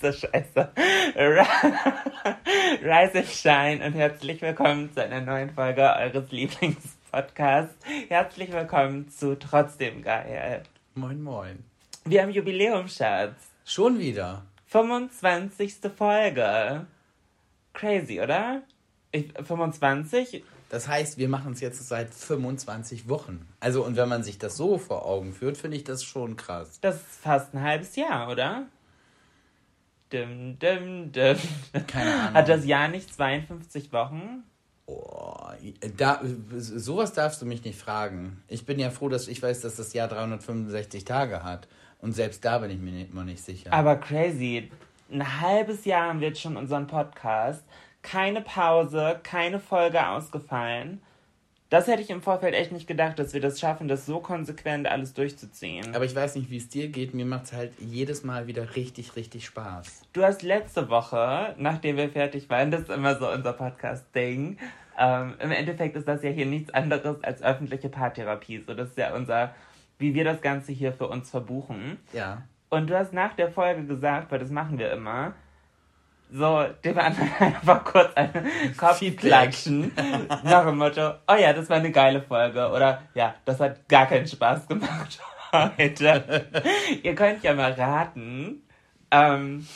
so scheiße. Rise and Shine und herzlich willkommen zu einer neuen Folge eures Lieblingspodcasts. Herzlich willkommen zu Trotzdem Geil. Moin, moin. Wir haben Jubiläum, Schatz. Schon wieder. 25. Folge. Crazy, oder? Ich, 25? Das heißt, wir machen es jetzt seit 25 Wochen. Also, und wenn man sich das so vor Augen führt, finde ich das schon krass. Das ist fast ein halbes Jahr, oder? Dim, dim, dim. Keine Ahnung. Hat das Jahr nicht 52 Wochen? Oh, da, sowas darfst du mich nicht fragen. Ich bin ja froh, dass ich weiß, dass das Jahr 365 Tage hat. Und selbst da bin ich mir nicht, immer nicht sicher. Aber crazy. Ein halbes Jahr haben wir jetzt schon unseren Podcast. Keine Pause, keine Folge ausgefallen. Das hätte ich im Vorfeld echt nicht gedacht, dass wir das schaffen, das so konsequent alles durchzuziehen. Aber ich weiß nicht, wie es dir geht. Mir macht es halt jedes Mal wieder richtig, richtig Spaß. Du hast letzte Woche, nachdem wir fertig waren, das ist immer so unser Podcast-Ding. Ähm, Im Endeffekt ist das ja hier nichts anderes als öffentliche Paartherapie. So, das ist ja unser, wie wir das Ganze hier für uns verbuchen. Ja. Und du hast nach der Folge gesagt, weil das machen wir immer, so dem anderen einfach kurz einen Kopf klatschen. nach dem Motto, oh ja, das war eine geile Folge. Oder ja, das hat gar keinen Spaß gemacht heute. Ihr könnt ja mal raten. Ähm,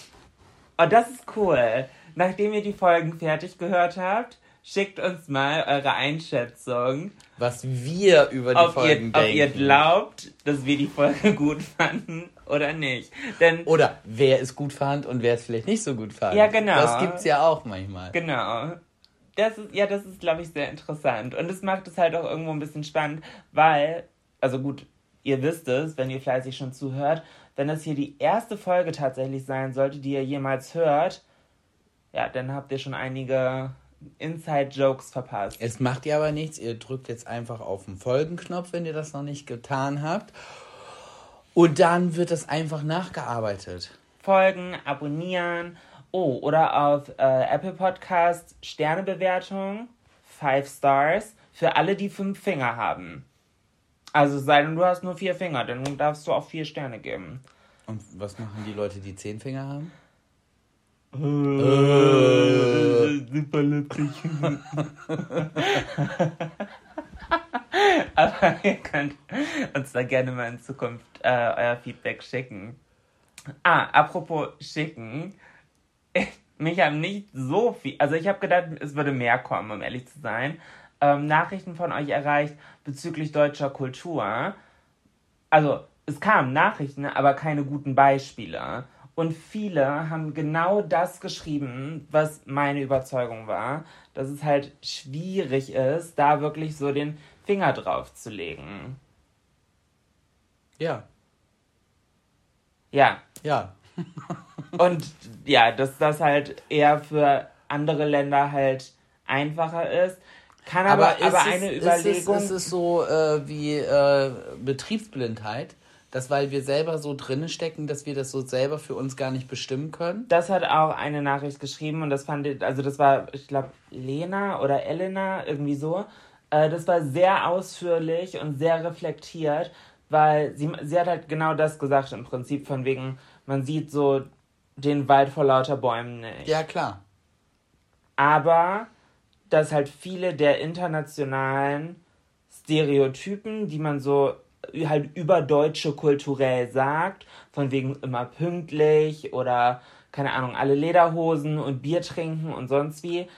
und das ist cool. Nachdem ihr die Folgen fertig gehört habt, schickt uns mal eure Einschätzung, Was wir über die ob Folgen ihr, ob denken. ihr glaubt, dass wir die Folge gut fanden oder nicht. Denn Oder wer es gut fand und wer es vielleicht nicht so gut fand. Ja, genau. Das gibt's ja auch manchmal. Genau. Das ist, ja, das ist, glaube ich, sehr interessant. Und es macht es halt auch irgendwo ein bisschen spannend, weil, also gut, ihr wisst es, wenn ihr fleißig schon zuhört, wenn das hier die erste Folge tatsächlich sein sollte, die ihr jemals hört, ja, dann habt ihr schon einige Inside-Jokes verpasst. Es macht ihr aber nichts. Ihr drückt jetzt einfach auf den Folgenknopf, wenn ihr das noch nicht getan habt. Und dann wird das einfach nachgearbeitet. Folgen, abonnieren. Oh, oder auf äh, Apple Podcasts Sternebewertung, 5 Stars, für alle, die fünf Finger haben. Also sei denn, du hast nur vier Finger, dann darfst du auch vier Sterne geben. Und was machen die Leute, die zehn Finger haben? Super lustig. Aber ihr könnt uns da gerne mal in Zukunft äh, euer Feedback schicken. Ah, apropos schicken. Mich haben nicht so viel, also ich habe gedacht, es würde mehr kommen, um ehrlich zu sein. Ähm, Nachrichten von euch erreicht bezüglich deutscher Kultur. Also, es kamen Nachrichten, aber keine guten Beispiele. Und viele haben genau das geschrieben, was meine Überzeugung war, dass es halt schwierig ist, da wirklich so den Finger drauf zu legen. Ja. Ja. Ja. Und ja, dass das halt eher für andere Länder halt einfacher ist. Kann aber, aber, ist eine es, Überlegung. Ist es, ist es so äh, wie äh, Betriebsblindheit, dass weil wir selber so drinnen stecken, dass wir das so selber für uns gar nicht bestimmen können? Das hat auch eine Nachricht geschrieben und das fand ich, also das war, ich glaube, Lena oder Elena, irgendwie so. Äh, das war sehr ausführlich und sehr reflektiert, weil sie, sie hat halt genau das gesagt im Prinzip, von wegen, man sieht so den Wald vor lauter Bäumen nicht. Ja, klar. aber dass halt viele der internationalen Stereotypen, die man so halt über Deutsche kulturell sagt, von wegen immer pünktlich oder keine Ahnung, alle Lederhosen und Bier trinken und sonst wie,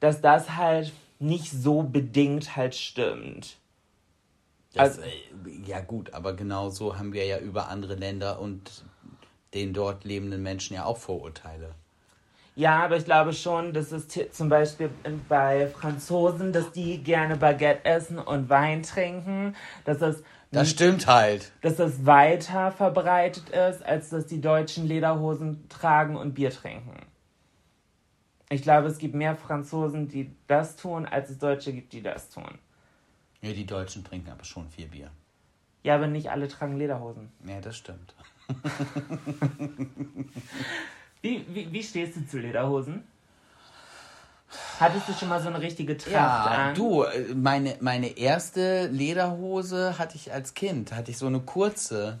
dass das halt nicht so bedingt halt stimmt. Das, äh, ja gut, aber genau so haben wir ja über andere Länder und den dort lebenden Menschen ja auch Vorurteile. Ja, aber ich glaube schon, dass es zum Beispiel bei Franzosen, dass die gerne Baguette essen und Wein trinken, dass das, Das stimmt halt. dass das weiter verbreitet ist, als dass die Deutschen Lederhosen tragen und Bier trinken. Ich glaube, es gibt mehr Franzosen, die das tun, als es Deutsche gibt, die das tun. Ja, die Deutschen trinken aber schon viel Bier. Ja, aber nicht alle tragen Lederhosen. Ja, das stimmt. Wie, wie, wie stehst du zu Lederhosen? Hattest du schon mal so eine richtige Tracht Ja, an? du, äh, meine, meine erste Lederhose hatte ich als Kind. Hatte ich so eine kurze.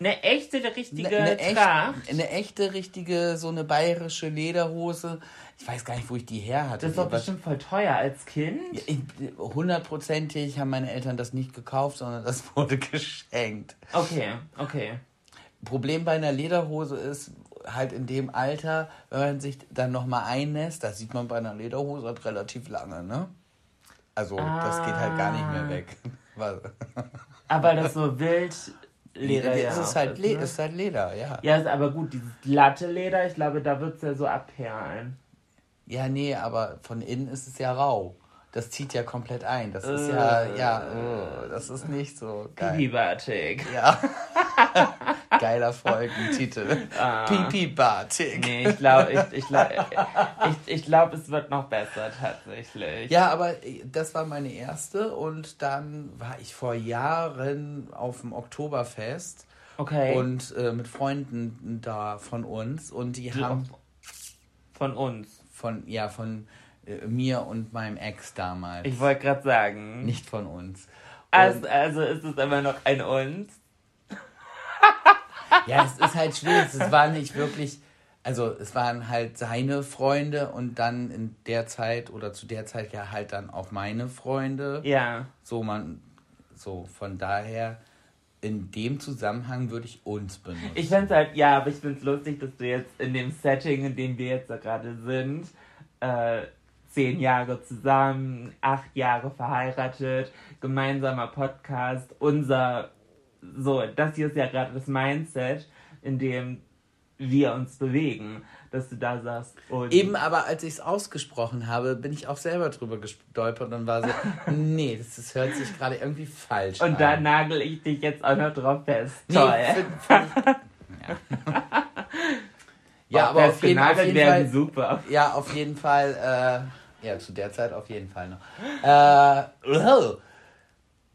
Eine echte, richtige Eine, eine, echt, Tracht? eine echte, richtige, so eine bayerische Lederhose. Ich weiß gar nicht, wo ich die her hatte. Das ist doch Aber- bestimmt voll teuer als Kind. Hundertprozentig haben meine Eltern das nicht gekauft, sondern das wurde geschenkt. Okay, okay. Problem bei einer Lederhose ist halt in dem Alter, wenn man sich dann nochmal einnässt, das sieht man bei einer Lederhose halt relativ lange, ne? Also das geht halt gar nicht Ah. mehr weg. Was- Aber das so wild Leder ja es ist halt, ist, Le ne? ist halt Leder, ja. Ja, ist aber gut, dieses glatte Leder, ich glaube, da wird es ja so abperlen. Ja, nee, aber von innen ist es ja rau. Das zieht ja komplett ein. Das ist ja, ja, oh, das ist nicht so geil. Ja. Geiler Folgentitel. Ah. Nee, ich glaube, ich, ich, ich, ich glaub, es wird noch besser tatsächlich. Ja, aber das war meine erste und dann war ich vor Jahren auf dem Oktoberfest Okay. und äh, mit Freunden da von uns und die haben Von uns. von ja von äh, mir und meinem Ex damals, Ich wollte gerade sagen. nicht von uns. Also, also ist es immer noch ein uns. Ja, es ist halt schwierig. Es war nicht wirklich, also es waren halt seine Freunde und dann in der Zeit oder zu der Zeit ja halt dann auch meine Freunde. Ja. So man, so von daher in dem Zusammenhang würde ich uns benutzen. Ich find's halt, ja, aber ich find's lustig, dass du jetzt in dem Setting, in dem wir jetzt gerade sind, äh, zehn Jahre zusammen, acht Jahre verheiratet, gemeinsamer Podcast, unser, so, das hier ist ja gerade das Mindset, in dem wir uns bewegen, dass du da sagst, und Eben, aber als ich es ausgesprochen habe, bin ich auch selber drüber gestolpert und war so, nee, das, das hört sich gerade irgendwie falsch an. und da nagel ich dich jetzt auch noch drauf fest. Nee, Toll. ja, ja aber auf jeden, auf jeden Fall. super. Ja, auf jeden Fall. Äh, ja, zu der Zeit auf jeden Fall noch. Äh,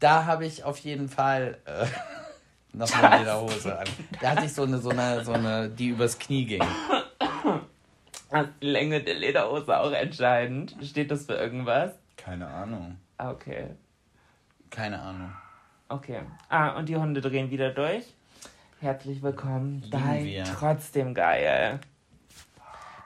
da habe ich auf jeden Fall äh, noch eine Lederhose an. Da hatte ich so eine, so eine, so eine, die übers Knie ging. Die Länge der Lederhose auch entscheidend? Steht das für irgendwas? Keine Ahnung. Ah, Okay. Keine Ahnung. Okay. Ah, und die Hunde drehen wieder durch. Herzlich willkommen bei wir. Trotzdem Geil.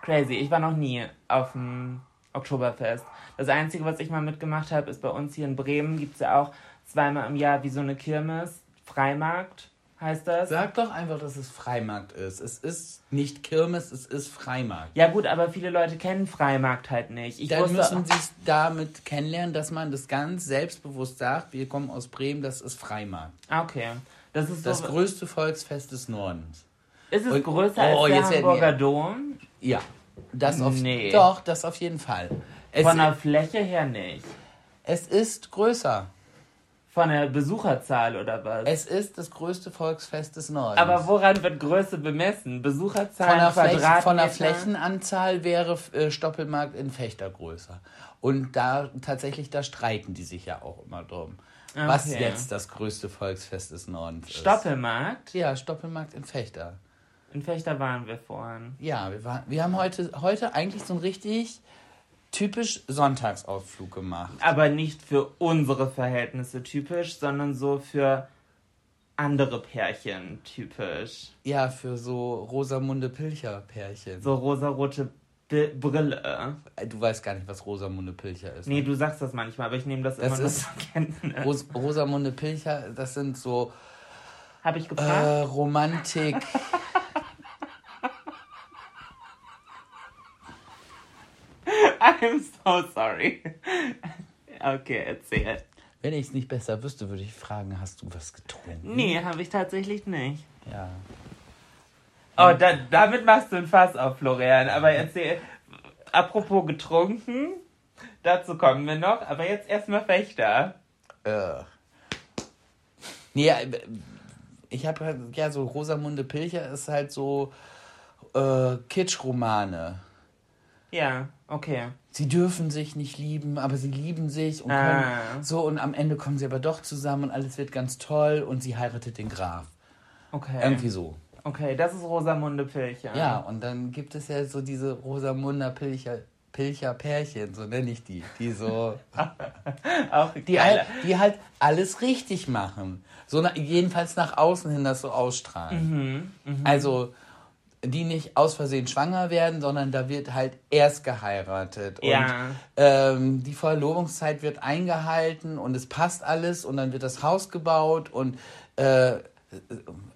Crazy. Ich war noch nie auf dem Oktoberfest. Das Einzige, was ich mal mitgemacht habe, ist bei uns hier in Bremen gibt es ja auch zweimal im Jahr wie so eine Kirmes. Freimarkt heißt das. Sag doch einfach, dass es Freimarkt ist. Es ist nicht Kirmes, es ist Freimarkt. Ja gut, aber viele Leute kennen Freimarkt halt nicht. Ich Dann müssen sie es damit kennenlernen, dass man das ganz selbstbewusst sagt. Wir kommen aus Bremen, das ist Freimarkt. Okay. Das ist Das so, größte Volksfest des Nordens. ist es und- größer Oh, als der jetzt werden Hamburger Dom? Ja. Das auf, Nee. Doch, das auf jeden Fall. Es, Von der Fläche her nicht. es ist größer. Von der Besucherzahl oder was? Es ist das größte Volksfest des Nordens. Aber woran wird Größe bemessen? Besucherzahl, von der, Fläche, Quadratmeter? von der Flächenanzahl wäre äh, Stoppelmarkt in Fechter größer. Und da tatsächlich, da streiten die sich ja auch immer drum. Was Okay. jetzt das größte Volksfest des Nordens ist. Stoppelmarkt? Ja, Stoppelmarkt in Fechter. In Fechter waren wir vorhin. Ja, wir, waren, wir haben heute, heute eigentlich so einen richtig typisch Sonntagsausflug gemacht. Aber nicht für unsere Verhältnisse typisch, sondern so für andere Pärchen typisch. Ja, für so Rosamunde Pilcher-Pärchen. So rosarote B Brille. Äh, Du weißt gar nicht, was Rosamunde Pilcher ist. Nee, ne? du sagst das manchmal, aber ich nehme das, Das immer ist- zur Kenntnis. Ros Rosamunde Pilcher, das sind so Habe ich äh, gefragt? Romantik. I'm so sorry. Okay, erzähl. Wenn ich es nicht besser wüsste, würde ich fragen, hast du was getrunken? Nee, habe ich tatsächlich nicht. Ja. Oh, da, damit machst du ein Fass auf, Florian. Aber erzähl, apropos getrunken, dazu kommen wir noch. Aber jetzt erstmal Fechter. Äh. Nee, äh, ich habe halt, ja, so Rosamunde Pilcher ist halt so äh, Kitsch-Romane. Ja, okay. Sie dürfen sich nicht lieben, aber sie lieben sich und Ah. können so und am Ende kommen sie aber doch zusammen und alles wird ganz toll und sie heiratet den Graf. Okay. Irgendwie so. Okay, das ist Rosamunde Pilcher. Ja, und dann gibt es ja so diese Rosamunde Pilcher, Pilcher Pärchen, so nenne ich die, die so Auch die geil. halt, die halt alles richtig machen. So jedenfalls nach außen hin das so ausstrahlen. Mhm, Also die nicht aus Versehen schwanger werden, sondern da wird halt erst geheiratet. Und Ja. ähm, die Verlobungszeit wird eingehalten und es passt alles und dann wird das Haus gebaut und äh,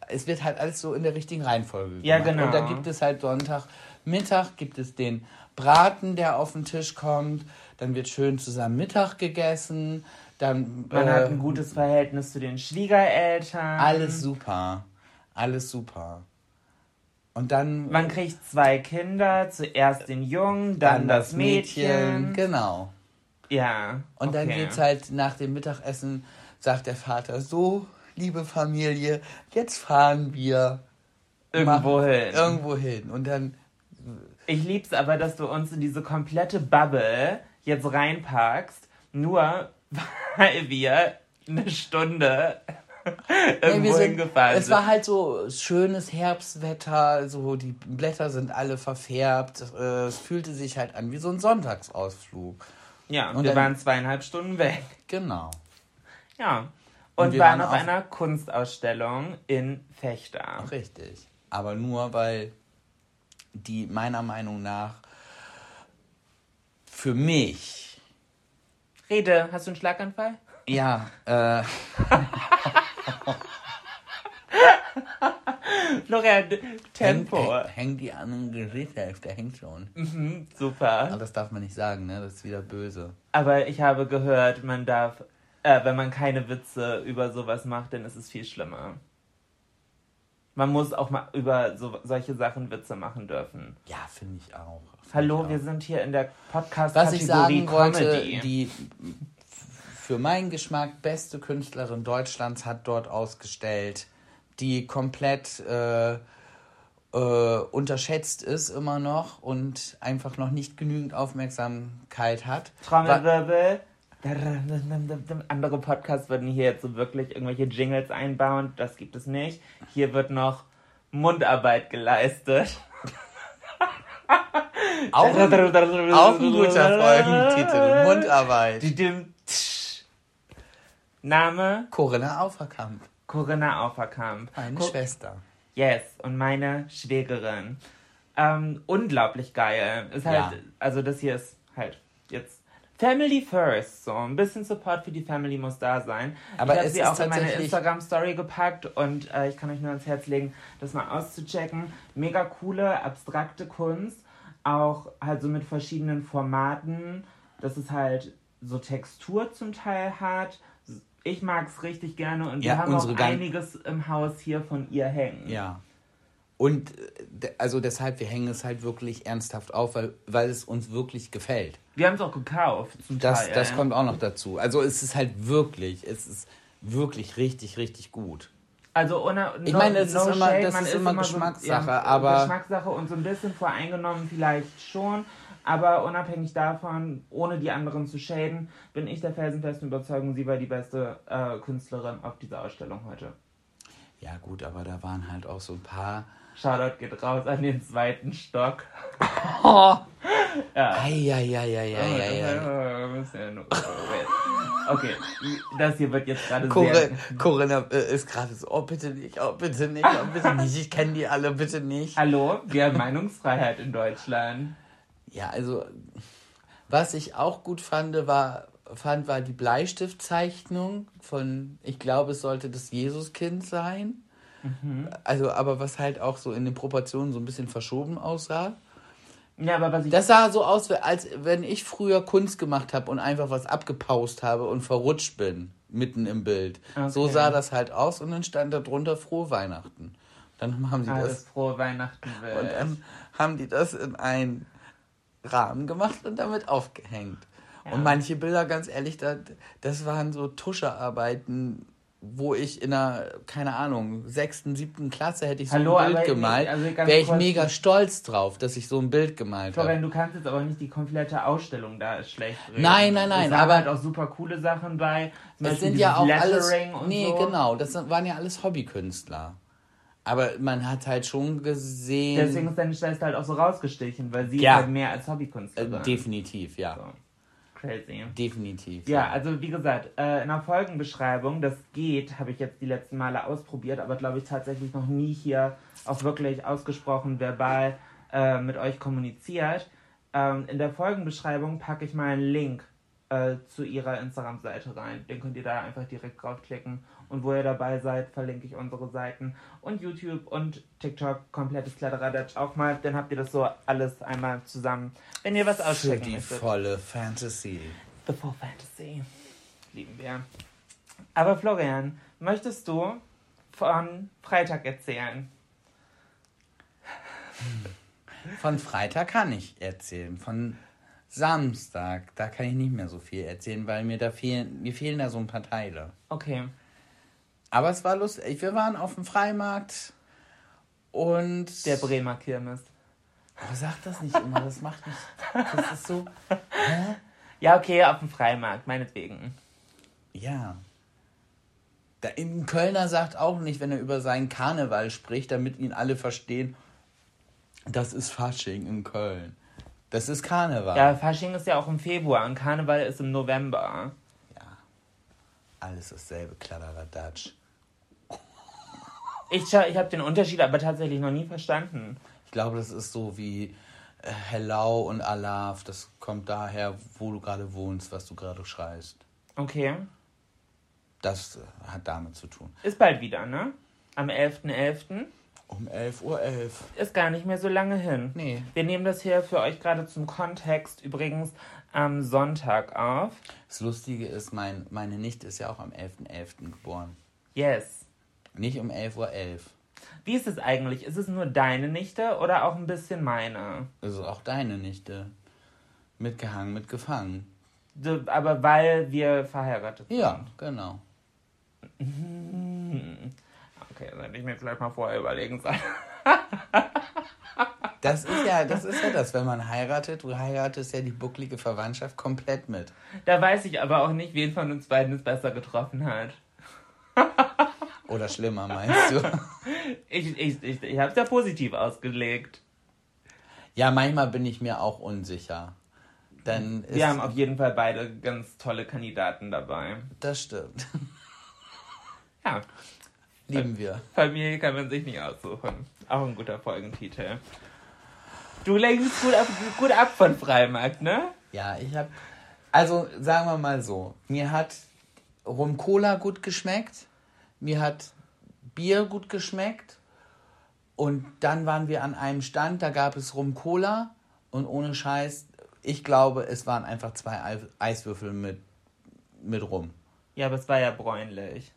es wird halt alles so in der richtigen Reihenfolge gemacht. Ja, genau. Und dann gibt es halt Sonntagmittag, gibt es den Braten, der auf den Tisch kommt. Dann wird schön zusammen Mittag gegessen. Dann Man äh, hat ein gutes Verhältnis zu den Schwiegereltern. alles super, alles super. Und dann Man kriegt zwei Kinder, zuerst den Jungen, dann, das Mädchen. Genau. Ja. Und dann okay. geht's halt nach dem Mittagessen, sagt der Vater, so, liebe Familie, jetzt fahren wir Irgendwo hin. Irgendwo hin. Und dann, Ich lieb's aber, dass du uns in diese komplette Bubble jetzt reinpackst, nur weil wir eine Stunde Nee, irgendwo wir sind, hingefahren es sind. war halt so schönes Herbstwetter, so die Blätter sind alle verfärbt. äh, Es fühlte sich halt an wie so ein Sonntagsausflug. ja, und und wir dann- waren zweieinhalb Stunden weg. Genau. Ja. Und, wir waren waren auf auch- einer Kunstausstellung in Fechter. Richtig. Aber nur weil die meiner Meinung nach für mich, Rede, hast du einen Schlaganfall? ja, äh, Florian, Tempo. hängt, hängt die an den Gesichtshälfte, hängt schon. Aber Super. das darf man nicht sagen, ne? Das ist wieder böse. Aber ich habe gehört, man darf, äh, wenn man keine Witze über sowas macht, dann ist es viel schlimmer. Man muss auch mal über so, solche Sachen Witze machen dürfen. Ja, finde ich auch. Find Hallo, ich wir auch. sind hier in der Podcast-Kategorie sagen wollte, Comedy. die für meinen Geschmack beste Künstlerin Deutschlands hat dort ausgestellt, die komplett äh, äh, unterschätzt ist immer noch und einfach noch nicht genügend Aufmerksamkeit hat. Trommelwirbel. Andere Podcasts würden hier jetzt so wirklich irgendwelche Jingles einbauen. Das gibt es nicht. Hier wird noch Mundarbeit geleistet. Auch, auch ein guter Folgentitel, Mundarbeit. Name Corinna Auferkamp, Corinna Auferkamp. meine Co- Schwester. Yes, und meine Schwägerin. Ähm, unglaublich geil. Ist halt, Ja. also das hier ist halt jetzt Family first, so ein bisschen Support für die Family muss da sein. Aber ich habe sie auch in meine Instagram Story gepackt und äh, ich kann euch nur ans Herz legen, das mal auszuchecken. Mega coole abstrakte Kunst, auch halt so mit verschiedenen Formaten, dass es halt so Textur zum Teil hat. Ich mag es richtig gerne und Ja, wir haben auch einiges im Haus hier von ihr hängen. Ja. Und äh, also deshalb, wir hängen es halt wirklich ernsthaft auf, weil, weil es uns wirklich gefällt. Wir haben es auch gekauft zum Das, Teil. das kommt auch noch dazu. Also es ist halt wirklich, es ist wirklich richtig, richtig gut. Also ohne, Ich meine, das ist immer- das man ist immer Geschmackssache, aber- Geschmackssache und so ein bisschen voreingenommen vielleicht schon, aber unabhängig davon, ohne die anderen zu schäden, bin ich der felsenfesten Überzeugung, sie war die beste äh, Künstlerin auf dieser Ausstellung heute. Ja gut, aber da waren halt auch so ein paar... Shoutout geht raus an den zweiten Stock. Eieieiei. Bisschen- Okay, das hier wird jetzt gerade sehr... Corinna, Corinna äh, ist gerade so, oh bitte nicht, oh bitte nicht, oh bitte nicht, ich kenne die alle, bitte nicht. Hallo, wir haben Meinungsfreiheit in Deutschland. Ja, also was ich auch gut fand, war, fand, war die Bleistiftzeichnung von, ich glaube, es sollte das Jesuskind sein. Also, aber was halt auch so in den Proportionen so ein bisschen verschoben aussah. Ja, aber was ich. Das sah so aus, als wenn ich früher Kunst gemacht habe und einfach was abgepaust habe und verrutscht bin, mitten im Bild. So Okay. sah das halt aus und dann stand da drunter Frohe Weihnachten. Dann haben sie alles das frohe Weihnachten und will. dann haben die das in einen Rahmen gemacht und damit aufgehängt. Und manche Bilder, ganz ehrlich, das, das waren so Tuschearbeiten, wo ich in einer, keine Ahnung, sechsten, siebten Klasse hätte ich so Hallo, ein Bild gemalt. also Wäre ich mega stolz drauf, dass ich so ein Bild gemalt habe. Florian, du kannst jetzt aber nicht die komplette Ausstellung da ist schlecht reden. Nein, nein, nein, Es aber- halt auch super coole Sachen bei. Es Beispiel sind ja auch alles. Nee, so. genau. Das waren ja alles Hobbykünstler. Aber man hat halt schon gesehen. Deswegen ist deine Schwester halt auch so rausgestichen, weil sie Ja. halt mehr als äh, Hobbykünstlerin. definitiv, ja. So. Crazy. Definitiv. Ja, also wie gesagt, äh, in der Folgenbeschreibung, das geht, habe ich jetzt die letzten Male ausprobiert, aber glaube ich tatsächlich noch nie hier auch wirklich ausgesprochen verbal äh, mit euch kommuniziert. Ähm, in der Folgenbeschreibung packe ich mal einen Link äh, zu ihrer Instagram-Seite rein. Den könnt ihr da einfach direkt draufklicken. Und wo ihr dabei seid, verlinke ich unsere Seiten und YouTube und TikTok, komplettes Kladderadatsch auch mal. Dann habt ihr das so alles einmal zusammen, wenn ihr was Für auschecken die möchtet. volle Fantasy. The Full Fantasy. Lieben wir. Aber Florian, möchtest du von Freitag erzählen? Von Freitag kann ich erzählen. Von Samstag, da kann ich nicht mehr so viel erzählen, weil mir da fehlen, mir fehlen da so ein paar Teile. Okay. Aber es war lustig. Wir waren auf dem Freimarkt und. Der Bremer Kirmes. Aber sag das nicht immer, das macht mich. Das ist so. Ja, okay, auf dem Freimarkt, meinetwegen. Ja. Da, ein Kölner sagt auch nicht, wenn er über seinen Karneval spricht, damit ihn alle verstehen, das ist Fasching in Köln. Das ist Karneval. Ja, Fasching ist ja auch im Februar und Karneval ist im November. Alles dasselbe, Kladderadatsch. Ich, ich habe den Unterschied aber tatsächlich noch nie verstanden. Ich glaube, das ist so wie äh, Hello und Alaf. Das kommt daher, wo du gerade wohnst, was du gerade schreist. Okay. Das äh, hat damit zu tun. Ist bald wieder, ne? Am 11.11. Um 11.11 Uhr. Ist gar nicht mehr so lange hin. Nee. Wir nehmen das hier für euch gerade zum Kontext übrigens am Sonntag auf. Das Lustige ist, mein, meine Nichte ist ja auch am 11.11. geboren. Yes. Nicht um 11.11 Uhr. Wie ist es eigentlich? Ist es nur deine Nichte oder auch ein bisschen meine? Also auch deine Nichte. Mitgehangen, mitgefangen. Aber weil wir verheiratet sind. Ja, genau. Okay, dann hätte ich mir vielleicht mal vorher überlegen sollen. Das ist ja, das ist ja das, wenn man heiratet, du heiratest ja die bucklige Verwandtschaft komplett mit. Da weiß ich aber auch nicht, wen von uns beiden es besser getroffen hat. Oder schlimmer, meinst du? Ich, ich, ich, ich habe es ja positiv ausgelegt. Ja, manchmal bin ich mir auch unsicher. Dann ist, Wir haben auf jeden Fall beide ganz tolle Kandidaten dabei. das stimmt. Ja, Lieben wir. Familie kann man sich nicht aussuchen. Auch ein guter Folgentitel. Du lenkst gut ab, gut ab von Freimarkt, ne? Ja, ich habe, also sagen wir mal so, mir hat Rum Cola gut geschmeckt, mir hat Bier gut geschmeckt und dann waren wir an einem Stand, da gab es Rum Cola und ohne Scheiß, ich glaube, es waren einfach zwei Ei- Eiswürfel mit, mit Rum. Ja, aber es war ja bräunlich.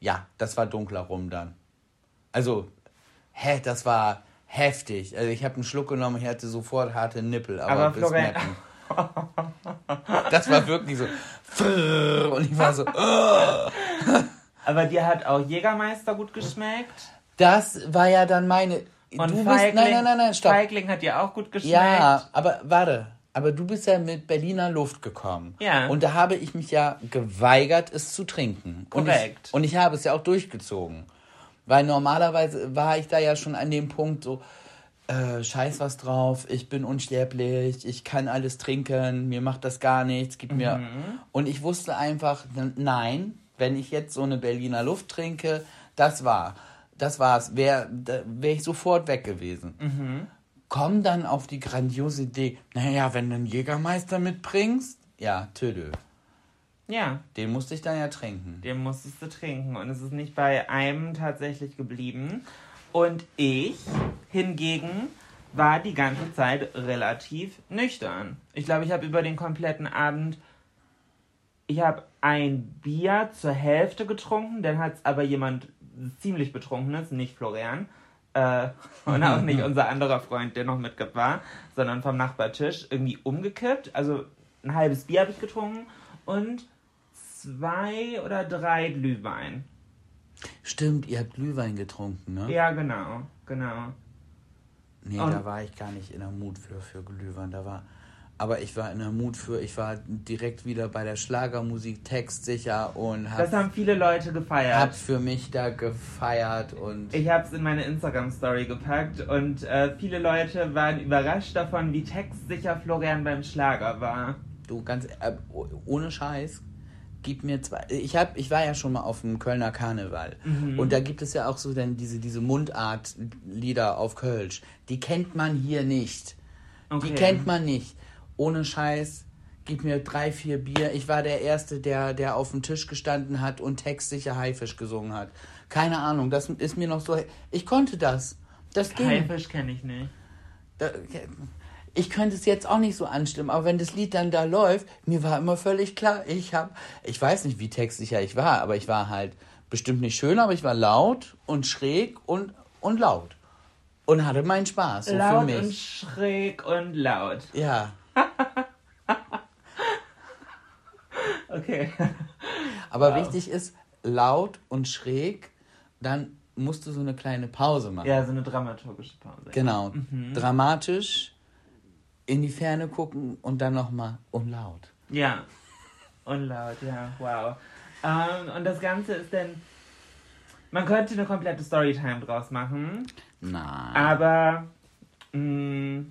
Ja, das war dunkler Rum dann. Also, hä, das war heftig. Also ich habe einen Schluck genommen, ich hatte sofort harte Nippel, aber, Aber bis Florian-. Das war wirklich so. Und ich war so. "Ugh." Aber dir hat auch Jägermeister gut geschmeckt. Das war ja dann meine. Und du bist. Feigling, Nein, nein, nein, nein, stopp. Feigling hat dir auch gut geschmeckt. Ja, aber warte. Aber du bist ja mit Berliner Luft gekommen. Ja. Und da habe ich mich ja geweigert, es zu trinken. Korrekt. Und ich, und ich habe es ja auch durchgezogen. Weil normalerweise war ich da ja schon an dem Punkt so, äh, scheiß was drauf, ich bin unsterblich, ich kann alles trinken, mir macht das gar nichts, gib mir. Und ich wusste einfach, nein, wenn ich jetzt so eine Berliner Luft trinke, das war, das war's, wäre wär ich sofort weg gewesen. Kommen dann auf die grandiose Idee, naja, wenn du einen Jägermeister mitbringst, ja, Tödö. Ja, Den musste ich dann ja trinken. den musstest du trinken. Und es ist nicht bei einem tatsächlich geblieben. Und ich hingegen war die ganze Zeit relativ nüchtern. Ich glaube, ich habe über den kompletten Abend. Ich habe ein Bier zur Hälfte getrunken, dann hat es aber jemand ziemlich betrunkenes, nicht Florian. Äh, und auch nicht unser anderer Freund, der noch mit war, sondern vom Nachbartisch irgendwie umgekippt. Also ein halbes Bier habe ich getrunken und zwei oder drei Glühwein. Stimmt, ihr habt Glühwein getrunken, ne? Ja, genau, genau. Nee, Und- da war ich gar nicht in der Mut für, für Glühwein. Da war, aber ich war in der Mut für, ich war direkt wieder bei der Schlagermusik textsicher und Das hab, haben viele Leute hab gefeiert. für mich da gefeiert und Ich habe es in meine Instagram-Story gepackt und äh, viele Leute waren überrascht davon, wie textsicher Florian beim Schlager war. du ganz äh, ohne Scheiß. Gib mir zwei. Ich hab, ich war ja schon mal auf dem Kölner Karneval Mhm. und da gibt es ja auch so dann diese diese Mundart-Lieder auf Kölsch. Die kennt man hier nicht. Okay. Die kennt man nicht. Ohne Scheiß. Gib mir drei, vier Bier. Ich war der Erste, der, der auf dem Tisch gestanden hat und textsicher Haifisch gesungen hat. Keine Ahnung, das ist mir noch so. Ich konnte das. Das ging. Haifisch kenne ich nicht. Da, ich könnte es jetzt auch nicht so anstimmen, aber wenn das Lied dann da läuft, mir war immer völlig klar, ich habe, ich weiß nicht, wie textsicher ich war, aber ich war halt bestimmt nicht schön, aber ich war laut und schräg und, und laut. Und hatte meinen Spaß, so für laut mich. und schräg und laut. ja. Okay. Aber Wow. wichtig ist, laut und schräg, dann musst du so eine kleine Pause machen. Ja, so eine dramaturgische Pause. Genau. Mhm. Dramatisch in die Ferne gucken und dann nochmal unlaut. Ja. Und laut, ja, wow. Ähm, und das Ganze ist dann. Man könnte eine komplette Storytime draus machen. Nein. Aber mh,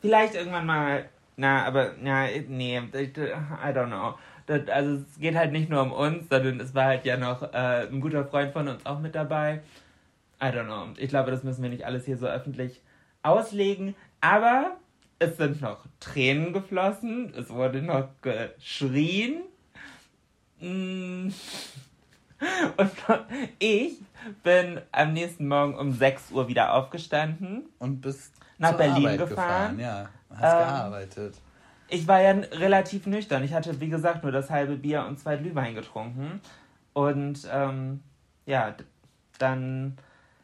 vielleicht irgendwann mal. Na, aber na, nee, I don't know. Das, also es geht halt nicht nur um uns, sondern es war halt ja noch äh, ein guter Freund von uns auch mit dabei. I don't know. Ich glaube, das müssen wir nicht alles hier so öffentlich auslegen. Aber es sind noch Tränen geflossen, es wurde noch geschrien. Mm. Und ich bin am nächsten Morgen um 6 Uhr wieder aufgestanden. und bist Nach zur Berlin Arbeit gefahren. Ja, hast Ähm, gearbeitet. Ich war ja relativ nüchtern. Ich hatte, wie gesagt, nur das halbe Bier und zwei Glühwein getrunken. Und ähm, ja, dann.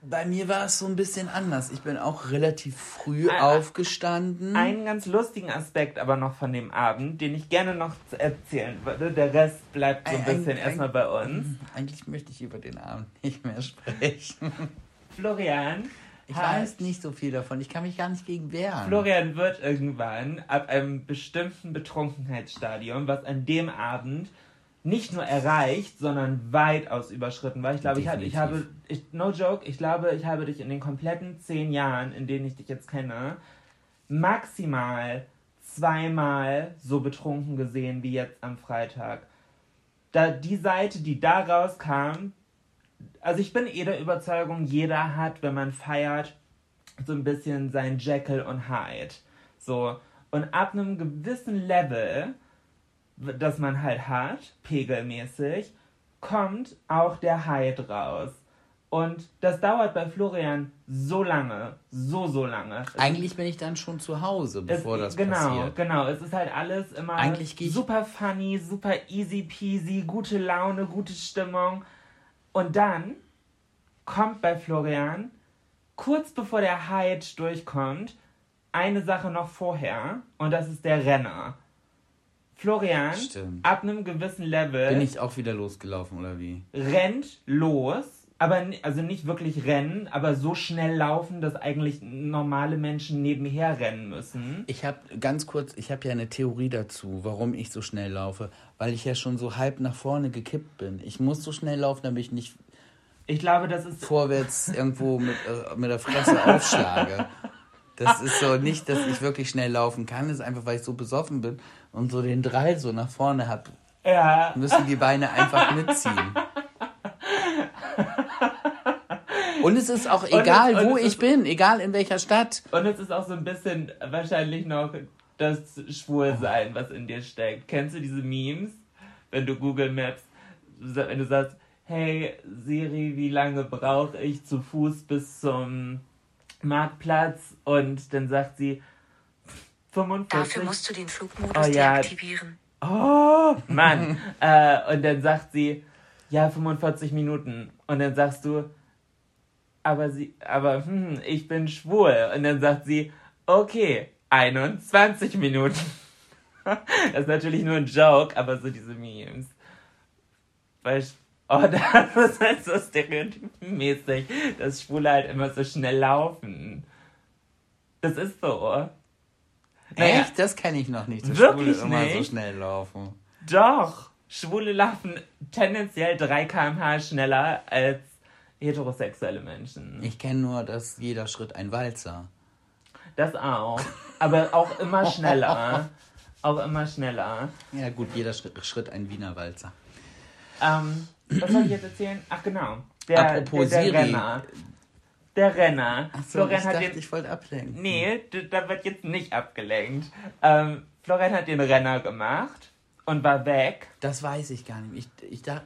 Bei mir war es so ein bisschen anders. Ich bin auch relativ früh Ein- aufgestanden. Einen ganz lustigen Aspekt aber noch von dem Abend, den ich gerne noch erzählen würde. Der Rest bleibt so ein- bisschen ein- erstmal bei uns. Eigentlich möchte ich über den Abend nicht mehr sprechen. Florian. Ich hat- weiß nicht so viel davon. Ich kann mich gar nicht gegen wehren. Florian wird irgendwann ab einem bestimmten Betrunkenheitsstadium, was an dem Abend nicht nur erreicht, sondern weitaus überschritten war. Ich glaube, ich, hatte, ich habe, ich, no joke, ich glaube, ich habe dich in den kompletten zehn Jahren, in denen ich dich jetzt kenne, maximal zweimal so betrunken gesehen wie jetzt am Freitag. Da die Seite, die da rauskam, also ich bin eh der Überzeugung, jeder hat, wenn man feiert, so ein bisschen sein Jekyll und Hyde. So. Und ab einem gewissen Level, das man halt hat, pegelmäßig, kommt auch der Hyde raus. Und das dauert bei Florian so lange, so, so lange. Eigentlich bin ich dann schon zu Hause, bevor es, das genau, passiert. Genau, es ist halt alles immer Eigentlich super funny, super easy peasy, gute Laune, gute Stimmung. Und dann kommt bei Florian, kurz bevor der Hyde durchkommt, eine Sache noch vorher und das ist der Renner. Florian, Stimmt. ab einem gewissen Level Bin ich auch wieder losgelaufen, oder wie? rennt los, aber also nicht wirklich rennen, aber so schnell laufen, dass eigentlich normale Menschen nebenher rennen müssen. Ich habe ganz kurz, ich habe ja eine Theorie dazu, warum ich so schnell laufe. Weil ich ja schon so halb nach vorne gekippt bin. Ich muss so schnell laufen, damit ich nicht Ich glaube, das ist vorwärts irgendwo mit, äh, mit der Fresse aufschlage. Das ist so nicht, dass ich wirklich schnell laufen kann. Das ist einfach, weil ich so besoffen bin und so den Drall so nach vorne habe. ja, Müssen die Beine einfach mitziehen. Und es ist auch egal, es- wo ich ist- bin, egal in welcher Stadt. Und es ist auch so ein bisschen wahrscheinlich noch das Schwulsein, was in dir steckt. Kennst du diese Memes, wenn du Google Maps, wenn du sagst, hey Siri, wie lange brauche ich zu Fuß bis zum Marktplatz? Und dann sagt sie 45. Dafür musst du den Flugmodus Oh ja. deaktivieren. Oh, Mann. äh, und dann sagt sie, ja, 45 Minuten. Und dann sagst du, aber sie, aber hm, ich bin schwul. Und dann sagt sie, okay, 21 Minuten. das ist natürlich nur ein Joke, aber so diese Memes. Weil, oh, das ist halt so stereotypenmäßig, dass Schwule halt immer so schnell laufen. Das ist so. Naja. Echt? Das kenne ich noch nicht. dass Wirklich Schwule immer so nicht? schnell laufen. Doch, Schwule laufen tendenziell 3 km/h schneller als heterosexuelle Menschen. Ich kenne nur, dass jeder Schritt ein Walzer. Das auch. Aber auch immer schneller. Auch immer schneller. Ja gut, jeder Schritt, Schritt ein Wiener Walzer. Ähm, was soll ich jetzt erzählen? Ach genau. Der, Apropos der, der. Renner. Der Renner. Achso, Florian ich hat dachte, den. ich wollte ablenken. Nee, da wird jetzt nicht abgelenkt. Ähm, Florian hat den Renner gemacht und war weg. Das weiß ich gar nicht. Ich, ich da,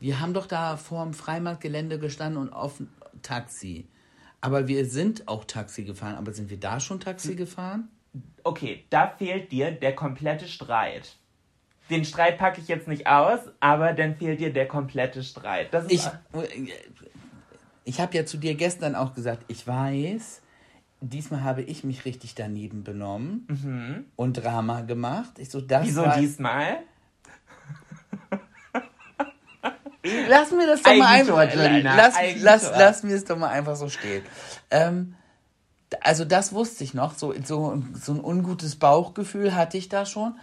wir haben doch da vor dem Freimarktgelände gestanden und auf Taxi. Aber wir sind auch Taxi gefahren. Aber sind wir da schon Taxi gefahren? Okay, da fehlt dir der komplette Streit. Den Streit packe ich jetzt nicht aus, aber dann fehlt dir der komplette Streit. Das ist Ich, ich habe ja zu dir gestern auch gesagt, ich weiß, diesmal habe ich mich richtig daneben benommen und Drama gemacht. Ich so, das wieso war, diesmal? Lass mir das doch mal Eigentor, einfach. Lass, lass, lass mir es doch mal einfach so stehen. Ähm, also das wusste ich noch. So, so, so ein ungutes Bauchgefühl hatte ich da schon.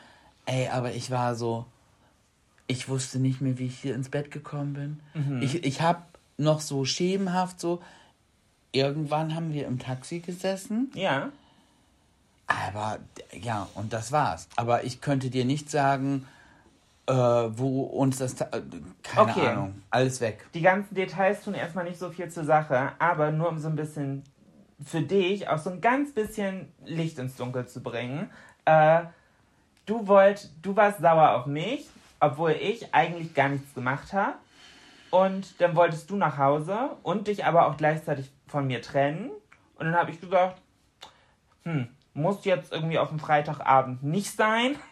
Ey, aber ich war so. Ich wusste nicht mehr, wie ich hier ins Bett gekommen bin. Mhm. Ich, ich habe noch so schemenhaft so. Irgendwann haben wir im Taxi gesessen. Ja. Aber ja, und das war's. Aber ich könnte dir nicht sagen, äh, wo uns das. Äh, Keine Okay. Ahnung. Alles weg. Die ganzen Details tun erstmal nicht so viel zur Sache, aber nur um so ein bisschen für dich auch so ein ganz bisschen Licht ins Dunkel zu bringen. Äh, du wollt, du warst sauer auf mich, obwohl ich eigentlich gar nichts gemacht habe. Und dann wolltest du nach Hause und dich aber auch gleichzeitig von mir trennen. Und dann habe ich gesagt, hm, muss jetzt irgendwie auf dem Freitagabend nicht sein.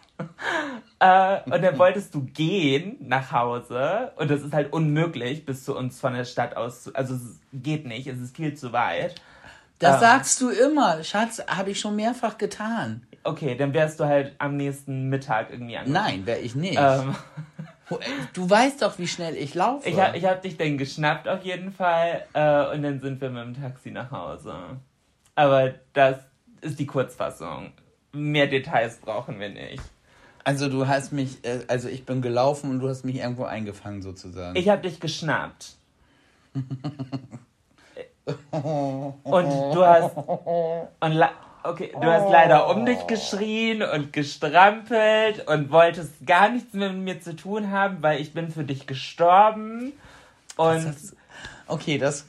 äh, und dann wolltest du gehen nach Hause. Und das ist halt unmöglich, bis zu uns von der Stadt aus. Zu, also es geht nicht, es ist viel zu weit. Das Ähm. sagst du immer. Schatz, habe ich schon mehrfach getan. Okay, dann wärst du halt am nächsten Mittag irgendwie angekommen. Nein, wäre ich nicht. Ähm, Du weißt doch, wie schnell ich laufe. ich habe ich hab dich dann geschnappt auf jeden Fall. Äh, und dann sind wir mit dem Taxi nach Hause. Aber das ist die Kurzfassung. Mehr Details brauchen wir nicht. Also du hast mich, äh, also ich bin gelaufen und du hast mich irgendwo eingefangen sozusagen. Ich habe dich geschnappt. Und du hast. Und okay, du hast leider um dich geschrien und gestrampelt und wolltest gar nichts mehr mit mir zu tun haben, weil ich bin für dich gestorben. Und Das- okay, das,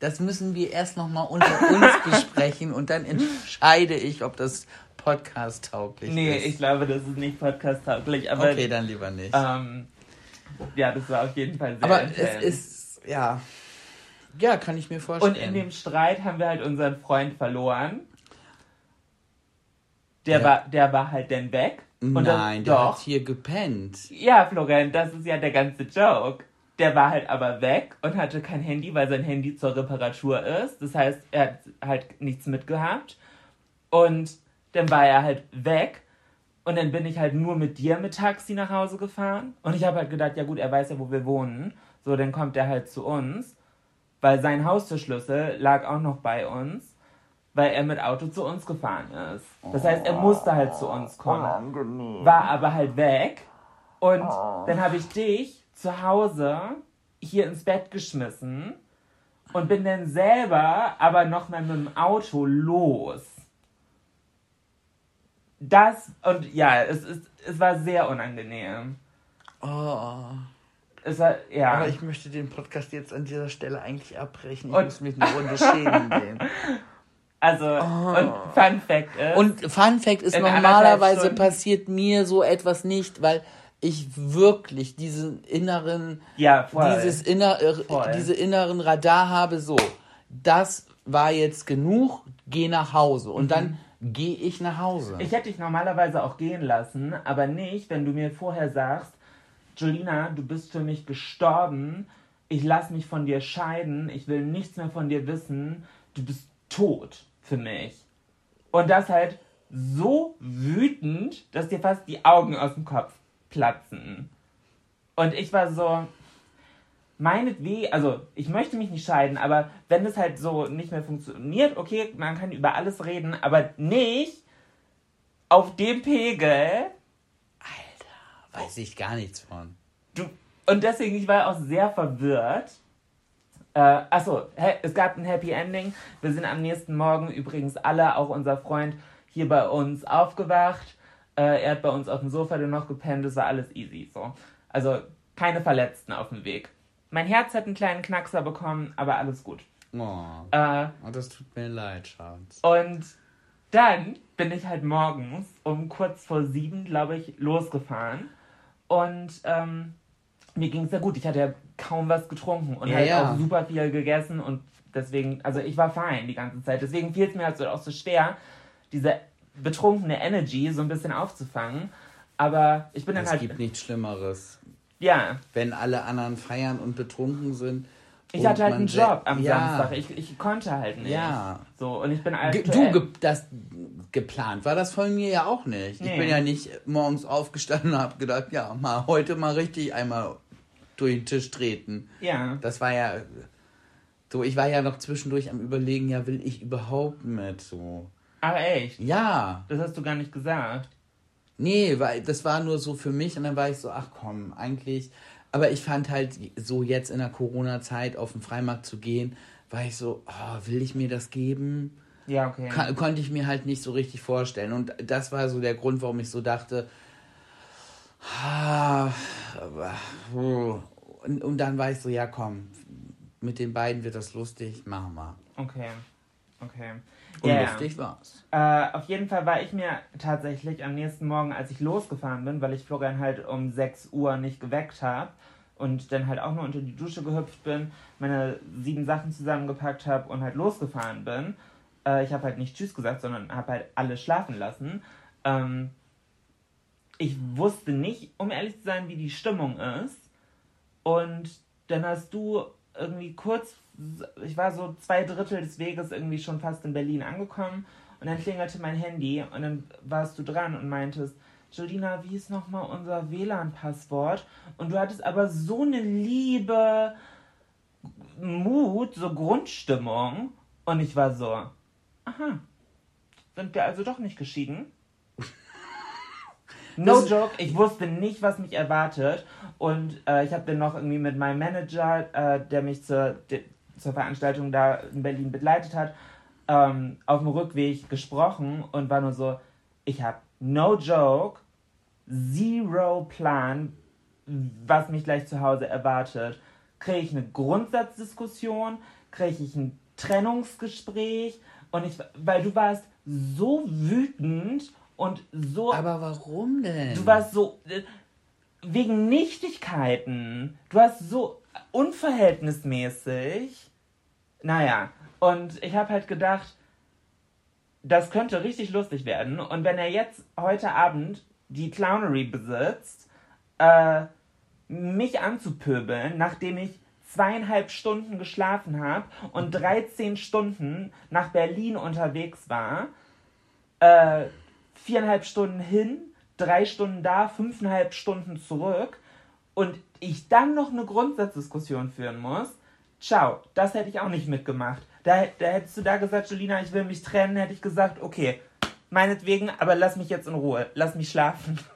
das müssen wir erst noch mal unter uns besprechen und dann entscheide ich, ob das Podcast tauglich nee, ist. ich glaube, das ist nicht podcast-tauglich, okay, dann lieber nicht. ähm, ja, das war auf jeden Fall sehr Aber intens. es ist, ja, ja, kann ich mir Und vorstellen. in dem Streit haben wir halt unseren Freund verloren. Der, Ja. war, der war halt dann weg. Und Nein, der doch. hat hier gepennt. Ja, Florian, das ist ja der ganze Joke. Der war halt aber weg und hatte kein Handy, weil sein Handy zur Reparatur ist. Das heißt, er hat halt nichts mitgehabt. Und dann war er halt weg. Und dann bin ich halt nur mit dir mit Taxi nach Hause gefahren. Und ich habe halt gedacht, ja gut, er weiß ja, wo wir wohnen. So, dann kommt er halt zu uns. Weil sein Haustürschlüssel lag auch noch bei uns. Weil er mit Auto zu uns gefahren ist. Das heißt, er musste halt zu uns kommen war aber halt weg. Und dann habe ich dich zu Hause hier ins Bett geschmissen und bin dann selber aber noch mal mit dem Auto los. Das und ja, es, ist, es war sehr unangenehm. Oh. es war, ja. Aber ich möchte den Podcast jetzt an dieser Stelle eigentlich abbrechen. Ich Und- muss mich eine Runde schämen gehen. Also, und Fun Fact ist. Oh. Und Fun Fact ist, normalerweise passiert mir so etwas nicht, weil ich wirklich diesen inneren, ja, voll. dieses inner, äh, Voll. diese inneren Radar habe, so, das war jetzt genug, geh nach Hause. Und dann gehe ich nach Hause. Ich hätte dich normalerweise auch gehen lassen, aber nicht, wenn du mir vorher sagst, Jolina, du bist für mich gestorben, ich lass mich von dir scheiden, ich will nichts mehr von dir wissen, du bist tot für mich. Und das halt so wütend, dass dir fast die Augen aus dem Kopf platzen. Und ich war so, meinetwegen, also ich möchte mich nicht scheiden, aber wenn es halt so nicht mehr funktioniert, okay, man kann über alles reden, aber nicht auf dem Pegel. Weiß ich gar nichts von. Du, und deswegen, ich war auch sehr verwirrt. Äh, achso, es gab ein Happy Ending. Wir sind am nächsten Morgen übrigens alle, auch unser Freund, hier bei uns aufgewacht. Äh, er hat bei uns auf dem Sofa dann noch gepennt, es war alles easy. So. Also keine Verletzten auf dem Weg. Mein Herz hat einen kleinen Knackser bekommen, aber alles gut. Oh, Äh, oh das tut mir leid, Schatz. und dann bin ich halt morgens um kurz vor sieben, glaube ich, losgefahren. Und ähm, mir ging es sehr gut. Ich hatte ja kaum was getrunken und Ja, halt ja. auch super viel gegessen. Und deswegen, also ich war fein die ganze Zeit. Deswegen fiel es mir halt so, auch so schwer, diese betrunkene Energy so ein bisschen aufzufangen. Aber ich bin dann Es halt. gibt nichts Schlimmeres. Ja, Wenn alle anderen feiern und betrunken sind. ich hatte halt einen Job am ja. Samstag. Ich, ich konnte halt nicht. Ja. So, und ich bin Ge- aktuell... Du, ge das geplant war das von mir ja auch nicht. Ich Nee. bin ja nicht morgens aufgestanden und habe gedacht, ja, mal heute mal richtig einmal durch den Tisch treten. ja. Das war ja so, ich war ja noch zwischendurch am überlegen, ja, will ich überhaupt mit so. Aber echt, Ja, das hast du gar nicht gesagt. Nee, weil das war nur so für mich und dann war ich so, ach komm, eigentlich. Aber ich fand halt so jetzt in der Corona-Zeit auf den Freimarkt zu gehen, war ich so, oh, will ich mir das geben? Ja, okay. Ka- konnte ich mir halt nicht so richtig vorstellen. Und das war so der Grund, warum ich so dachte, ah, und, und dann war ich so, ja komm, mit den beiden wird das lustig, machen wir. Okay. Okay. Und ja. lustig war's. Äh, auf jeden Fall war ich mir tatsächlich am nächsten Morgen, als ich losgefahren bin, weil ich Florian halt um 6 Uhr nicht geweckt habe und dann halt auch nur unter die Dusche gehüpft bin, meine sieben Sachen zusammengepackt habe und halt losgefahren bin. Äh, ich habe halt nicht Tschüss gesagt, sondern habe halt alle schlafen lassen. Ähm, ich wusste nicht, um ehrlich zu sein, wie die Stimmung ist. Und dann hast du irgendwie kurz, ich war so zwei Drittel des Weges irgendwie schon fast in Berlin angekommen und dann klingelte mein Handy und dann warst du dran und meintest, Jolina, wie ist nochmal unser WLAN-Passwort? Und du hattest aber so eine liebe Mut, so Grundstimmung und ich war so, aha, sind wir also doch nicht geschieden? No Das- joke, ich wusste nicht, was mich erwartet. Und äh, ich habe dann noch irgendwie mit meinem Manager, äh, der mich zur, de, zur Veranstaltung da in Berlin begleitet hat, ähm, auf dem Rückweg gesprochen und war nur so, ich habe no joke, zero Plan, was mich gleich zu Hause erwartet. Kriege ich eine Grundsatzdiskussion? Kriege ich ein Trennungsgespräch? Und ich, weil du warst so wütend und so Aber warum denn? Du warst so. äh, Wegen Nichtigkeiten. Du warst so unverhältnismäßig. Naja, und ich habe halt gedacht, das könnte richtig lustig werden. Und wenn er jetzt heute Abend die Clownery besitzt, äh, mich anzupöbeln, nachdem ich zweieinhalb Stunden geschlafen habe und 13 Stunden nach Berlin unterwegs war, äh, viereinhalb Stunden hin, drei Stunden da, fünfeinhalb Stunden zurück und ich dann noch eine Grundsatzdiskussion führen muss, ciao, das hätte ich auch nicht mitgemacht. Da, da hättest du da gesagt, Jolina, ich will mich trennen, hätte ich gesagt, okay, meinetwegen, aber lass mich jetzt in Ruhe, lass mich schlafen.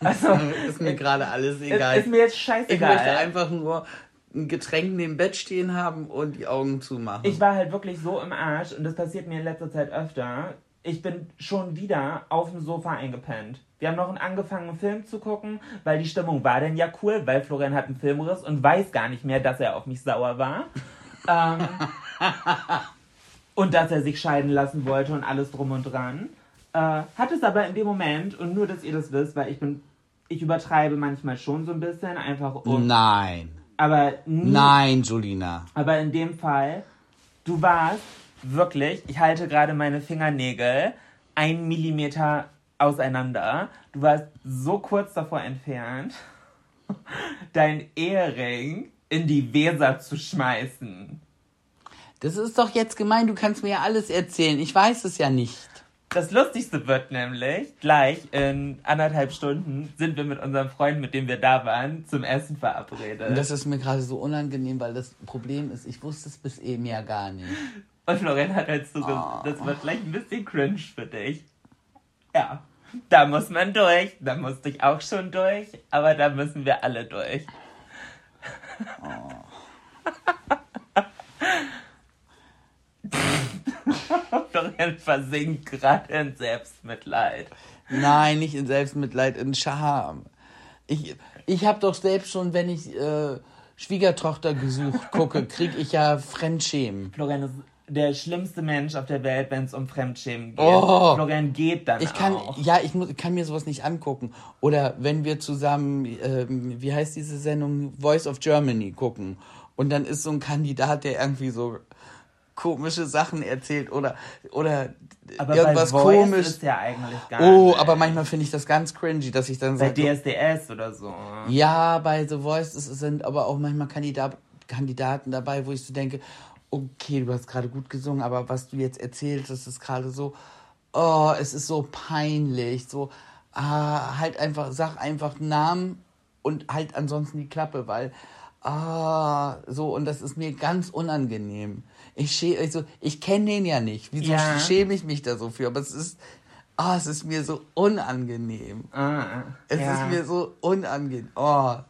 Also, ist mir gerade alles ist, egal. ist mir jetzt ich scheißegal. möchte einfach nur ein Getränk neben Bett stehen haben und die Augen zumachen. ich war halt wirklich so im Arsch und das passiert mir in letzter Zeit öfter. Ich bin schon wieder auf dem Sofa eingepennt. Wir haben noch einen angefangenen Film zu gucken, weil die Stimmung war denn ja cool, weil Florian hat einen Filmriss und weiß gar nicht mehr, dass er auf mich sauer war. ähm, und dass er sich scheiden lassen wollte und alles drum und dran. Äh, hat es aber in dem Moment, und nur, dass ihr das wisst, weil ich bin, ich übertreibe manchmal schon so ein bisschen, einfach um. Nein. Aber nie, Nein, Julina. aber in dem Fall, du warst wirklich, ich halte gerade meine Fingernägel ein Millimeter auseinander. Du warst so kurz davor entfernt, dein Ehering in die Weser zu schmeißen. Das ist doch jetzt gemein, du kannst mir ja alles erzählen. Ich weiß es ja nicht. Das Lustigste wird nämlich, gleich in anderthalb Stunden sind wir mit unserem Freund, mit dem wir da waren, zum Essen verabredet. Und das ist mir gerade so unangenehm, weil das Problem ist, ich wusste es bis eben ja gar nicht. Und Florian hat halt so gesagt, das wird gleich ein bisschen cringe für dich. Ja, da muss man durch. Da musste ich auch schon durch, aber da müssen wir alle durch. Florian versinkt gerade in Selbstmitleid. Nein, nicht in Selbstmitleid, in Scham. Ich, ich habe doch selbst schon, wenn ich äh, Schwiegertochter gesucht gucke, kriege ich ja Fremdschämen. Florian ist der schlimmste Mensch auf der Welt, wenn es um Fremdschämen geht. Oh. Florian geht dann Ich kann, auch. ja, ich muss, kann mir sowas nicht angucken. Oder wenn wir zusammen, ähm, wie heißt diese Sendung, Voice of Germany gucken. Und dann ist so ein Kandidat, der irgendwie so komische Sachen erzählt oder, oder Aber irgendwas bei Voice komisch. ist ja eigentlich gar Oh, nicht. aber manchmal finde ich das ganz cringy, dass ich dann Bei sage, DSDS oder so. ja, bei The Voice sind aber auch manchmal Kandidat, Kandidaten dabei, wo ich so denke, okay, du hast gerade gut gesungen, aber was du jetzt erzählst, das ist gerade so, oh, es ist so peinlich, so, ah, halt einfach, sag einfach Namen und halt ansonsten die Klappe, weil, ah, so, und das ist mir ganz unangenehm. Ich schäme, also, ich kenne den ja nicht, wieso Ja. schäme ich mich da so für, aber es ist, ah, es ist mir so unangenehm. Ah, Es ja. ist mir so unangenehm. Oh, Ah,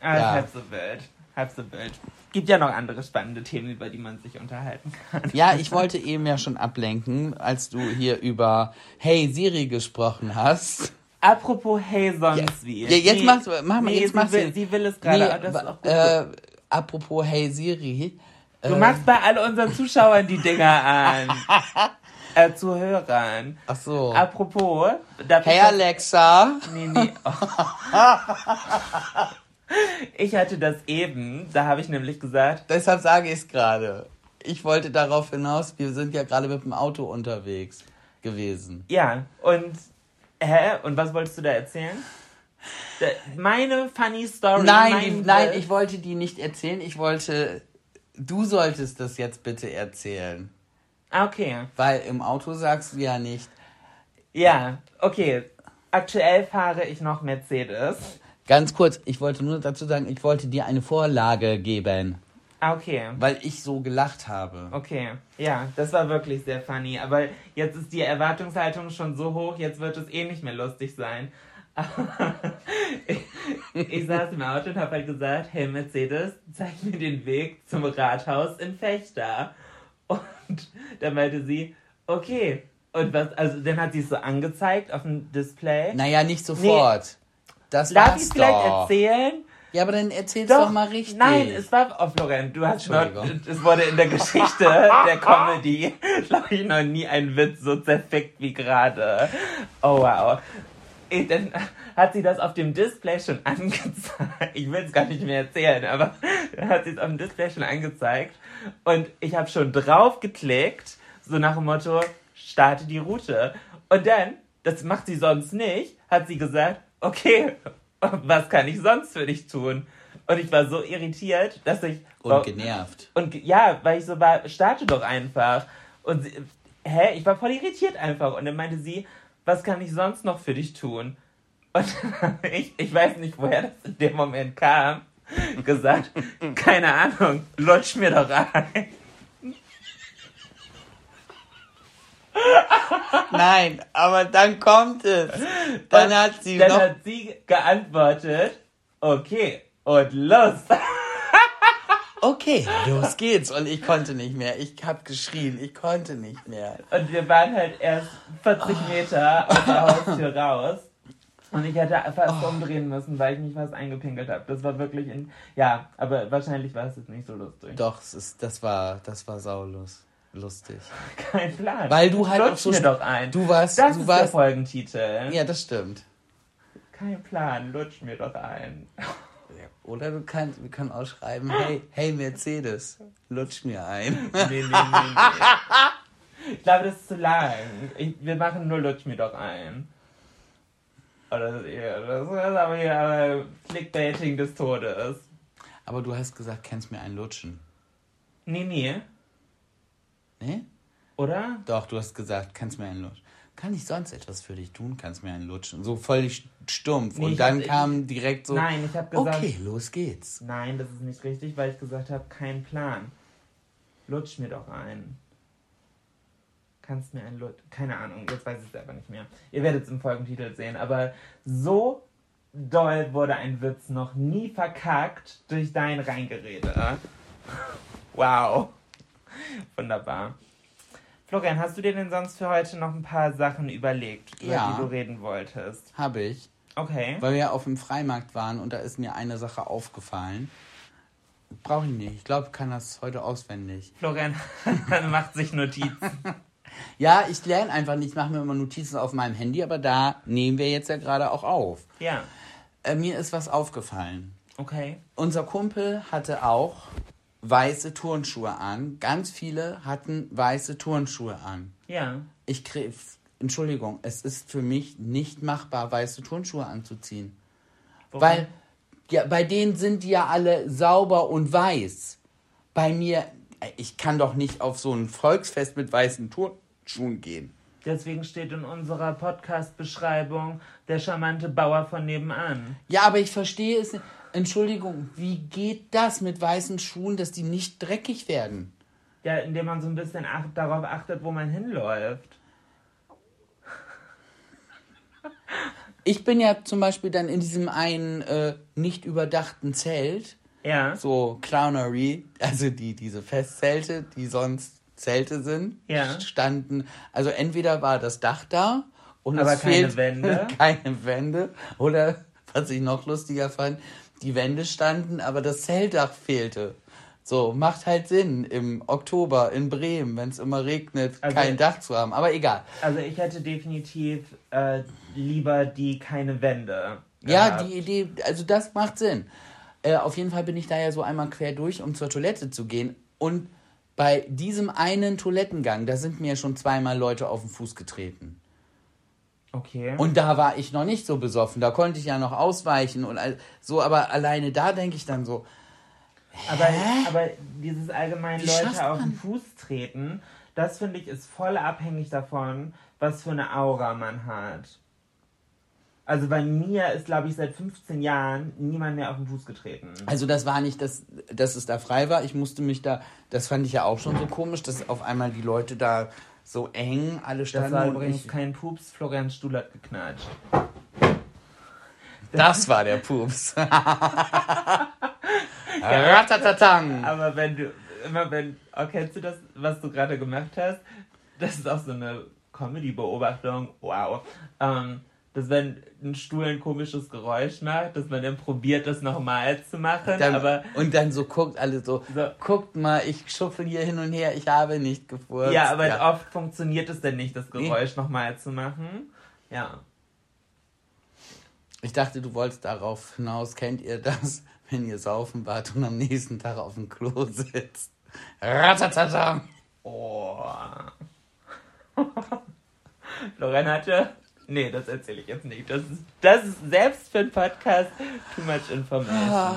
Ja. ist halb so wild. Halb so wild. Gibt ja noch andere spannende Themen, über die man sich unterhalten kann. Ja, ich wollte eben ja schon ablenken, als du hier über Hey Siri gesprochen hast. Apropos Hey sonst wie. Ja, jetzt mach's- mach mal, nee, jetzt sie mach's will, sie will es gerade, Nee, gut. äh, apropos Hey Siri. du äh, machst bei all unseren Zuschauern die Dinger an. äh, Zuhörern. Ach so. Apropos. Hey Alexa. Nee, nee. Ich hatte das eben, da habe ich nämlich gesagt, Deshalb sage ich es gerade. Ich wollte darauf hinaus, wir sind ja gerade mit dem Auto unterwegs gewesen. ja, und, hä, und was wolltest du da erzählen? Da, meine funny story. Nein, mein nein, ich wollte die nicht erzählen. Ich wollte, du solltest das jetzt bitte erzählen. Okay, Weil im Auto sagst du ja nicht. ja, okay. Aktuell fahre ich noch Mercedes. Ganz kurz, ich wollte nur dazu sagen, ich wollte dir eine Vorlage geben, Ah, okay. weil ich so gelacht habe. Okay, ja, das war wirklich sehr funny. Aber jetzt ist die Erwartungshaltung schon so hoch, jetzt wird es eh nicht mehr lustig sein. ich, ich saß im Auto und habe halt gesagt, hey Mercedes, zeig mir den Weg zum Rathaus in Fechter. Und dann meinte sie, okay. Und was, also dann hat sie es so angezeigt auf dem Display. Naja, nicht sofort. Das Darf ich war's es vielleicht doch. erzählen? Ja, aber dann erzähl's doch, mal richtig. Nein, es war, oh Florian, du hast noch, Entschuldigung. es wurde in der Geschichte der Comedy, glaube ich, noch nie ein Witz so zerfickt wie gerade. Oh wow. Dann hat sie das auf dem Display schon angezeigt. Ich will es gar nicht mehr erzählen, aber hat sie es auf dem Display schon angezeigt. Und ich habe schon drauf geklickt, so nach dem Motto, starte die Route. Und dann, das macht sie sonst nicht, hat sie gesagt, okay, was kann ich sonst für dich tun? Und ich war so irritiert, dass ich... Und genervt. Und ja, weil ich so war, starte doch einfach. Und sie, hä, ich war voll irritiert einfach. Und dann meinte sie, was kann ich sonst noch für dich tun? Und ich, ich weiß nicht, woher das in dem Moment kam. Gesagt, keine Ahnung, lutsch mir doch ein. Nein, aber dann kommt es. Dann hat sie Dann noch. hat sie geantwortet, okay, und los. okay, los geht's. Und ich konnte nicht mehr. Ich hab geschrien, ich konnte nicht mehr. Und wir waren halt erst 40 Meter aus der Haustür raus. Und ich hätte fast umdrehen müssen, weil ich mich fast eingepinkelt habe. Das war wirklich in. Ja, aber wahrscheinlich war es jetzt nicht so lustig. Doch, es ist, das war, das war saulus. Lustig. Kein Plan. Weil du halt Lutsch auch so mir doch ein. du warst- Das du ist der warst- Folgentitel. Ja, das stimmt. Kein Plan, lutsch mir doch ein. Oder du kannst, wir können auch schreiben, hey, hey Mercedes, lutsch mir ein. Nee, nee, nee, nee. Ich glaube, das ist zu lang. Ich, wir machen nur lutsch mir doch ein. Oder das, ist aber hier äh, Clickbaiting des Todes. Aber du hast gesagt, kannst mir einen lutschen. Nee, nee. Ne? Oder? Doch, du hast gesagt, kannst mir einen lutschen. Kann ich sonst etwas für dich tun? Kannst mir einen lutschen. So völlig stumpf. Nee, Und ich dann hab- kam direkt so, Nein, ich habe gesagt. okay, los geht's. Nein, das ist nicht richtig, weil ich gesagt habe, kein Plan. Lutsch mir doch ein. Kannst mir ein Lutsch. Keine Ahnung, jetzt weiß ich es selber nicht mehr. Ihr werdet es im Folgentitel sehen, aber so doll wurde ein Witz noch nie verkackt durch dein Reingerede. Wow. Wunderbar. Florian, hast du dir denn sonst für heute noch ein paar Sachen überlegt, über Ja. die du reden wolltest? Habe ich. Okay. Weil wir ja auf dem Freimarkt waren und da ist mir eine Sache aufgefallen. Brauche ich nicht. Ich glaube, kann das heute auswendig. Florian macht sich Notizen. Ja, ich lerne einfach nicht. Ich mache mir immer Notizen auf meinem Handy, aber da nehmen wir jetzt ja gerade auch auf. Ja. Äh, mir ist was aufgefallen. Okay. Unser Kumpel hatte auch weiße Turnschuhe an. Ganz viele hatten weiße Turnschuhe an. Ja. Ich krieg, Entschuldigung, es ist für mich nicht machbar, weiße Turnschuhe anzuziehen. Warum? Weil ja, bei denen sind die ja alle sauber und weiß. Bei mir, ich kann doch nicht auf so ein Volksfest mit weißen Turnschuhen gehen. Deswegen steht in unserer Podcast-Beschreibung der charmante Bauer von nebenan. Ja, aber ich verstehe es nicht. Entschuldigung, wie geht das mit weißen Schuhen, dass die nicht dreckig werden? Ja, indem man so ein bisschen acht, darauf achtet, wo man hinläuft. Ich bin ja zum Beispiel dann in diesem einen äh, nicht überdachten Zelt, Ja. so Clownery, also die, diese Festzelte, die sonst Zelte sind, Ja. standen, also entweder war das Dach da und Aber es keine fehlt Wände. keine Wände oder was ich noch lustiger fand, die Wände standen, aber das Zeltdach fehlte. So, macht halt Sinn im Oktober in Bremen, wenn es immer regnet, Also- kein Dach zu haben. Aber egal. Also ich hätte definitiv äh, lieber die keine Wände. Ja, gehabt. die Idee, also das macht Sinn. Äh, auf jeden Fall bin ich da ja so einmal quer durch, um zur Toilette zu gehen. Und bei diesem einen Toilettengang, da sind mir schon zweimal Leute auf den Fuß getreten. Okay. Und da war ich noch nicht so besoffen. Da konnte ich ja noch ausweichen und all, so, aber alleine da denke ich dann so, aber, aber dieses allgemein Wie schafft Leute auf den? Fuß treten, das finde ich ist voll abhängig davon, was für eine Aura man hat. Also bei mir ist, glaube ich, seit 15 Jahren niemand mehr auf den Fuß getreten. also das war nicht, dass, dass es da frei war. Ich musste mich da, das fand ich ja auch schon so komisch, dass auf einmal die Leute da so eng alle Das standen. war und übrigens kein Pups, Florians Stuhl hat geknatscht. das war der Pups. Ratatatang. Aber wenn du, immer wenn, oh, kennst du das, was du gerade gemacht hast? Das ist auch so eine Comedy-Beobachtung. Wow. Ähm, dass wenn ein Stuhl ein komisches Geräusch macht, dass man dann probiert, das nochmal zu machen, Dann, aber und dann so guckt alle so, So. guckt mal, ich schuffel hier hin und her, ich habe nicht gefurzt. ja, aber oft funktioniert es dann nicht, das Geräusch nochmal zu machen. Ja. Ich dachte, du wolltest darauf hinaus, kennt ihr das, wenn ihr saufen wart und am nächsten Tag auf dem Klo sitzt? Ratatata. Oh. Florian hatte. Nee, das erzähle ich jetzt nicht. Das ist, das ist selbst für einen Podcast too much information.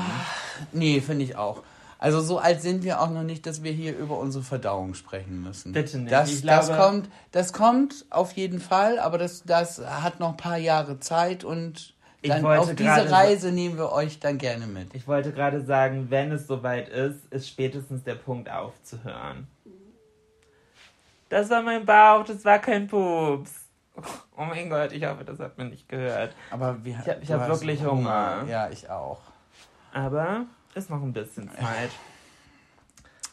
Nee, finde ich auch. Also so alt sind wir auch noch nicht, dass wir hier über unsere Verdauung sprechen müssen. Bitte nicht. Das, Ich das, glaube- kommt, das kommt auf jeden Fall, aber das, das hat noch ein paar Jahre Zeit und dann auf diese Reise nehmen wir euch dann gerne mit. Ich wollte gerade sagen, wenn es soweit ist, ist spätestens der Punkt aufzuhören. Das war mein Bauch, das war kein Pups. Oh mein Gott, ich hoffe, das hat man nicht gehört. Aber wir, Ich hab- ich du hab hast wirklich Hunger. Ja, ich auch. Aber ist noch ein bisschen Zeit.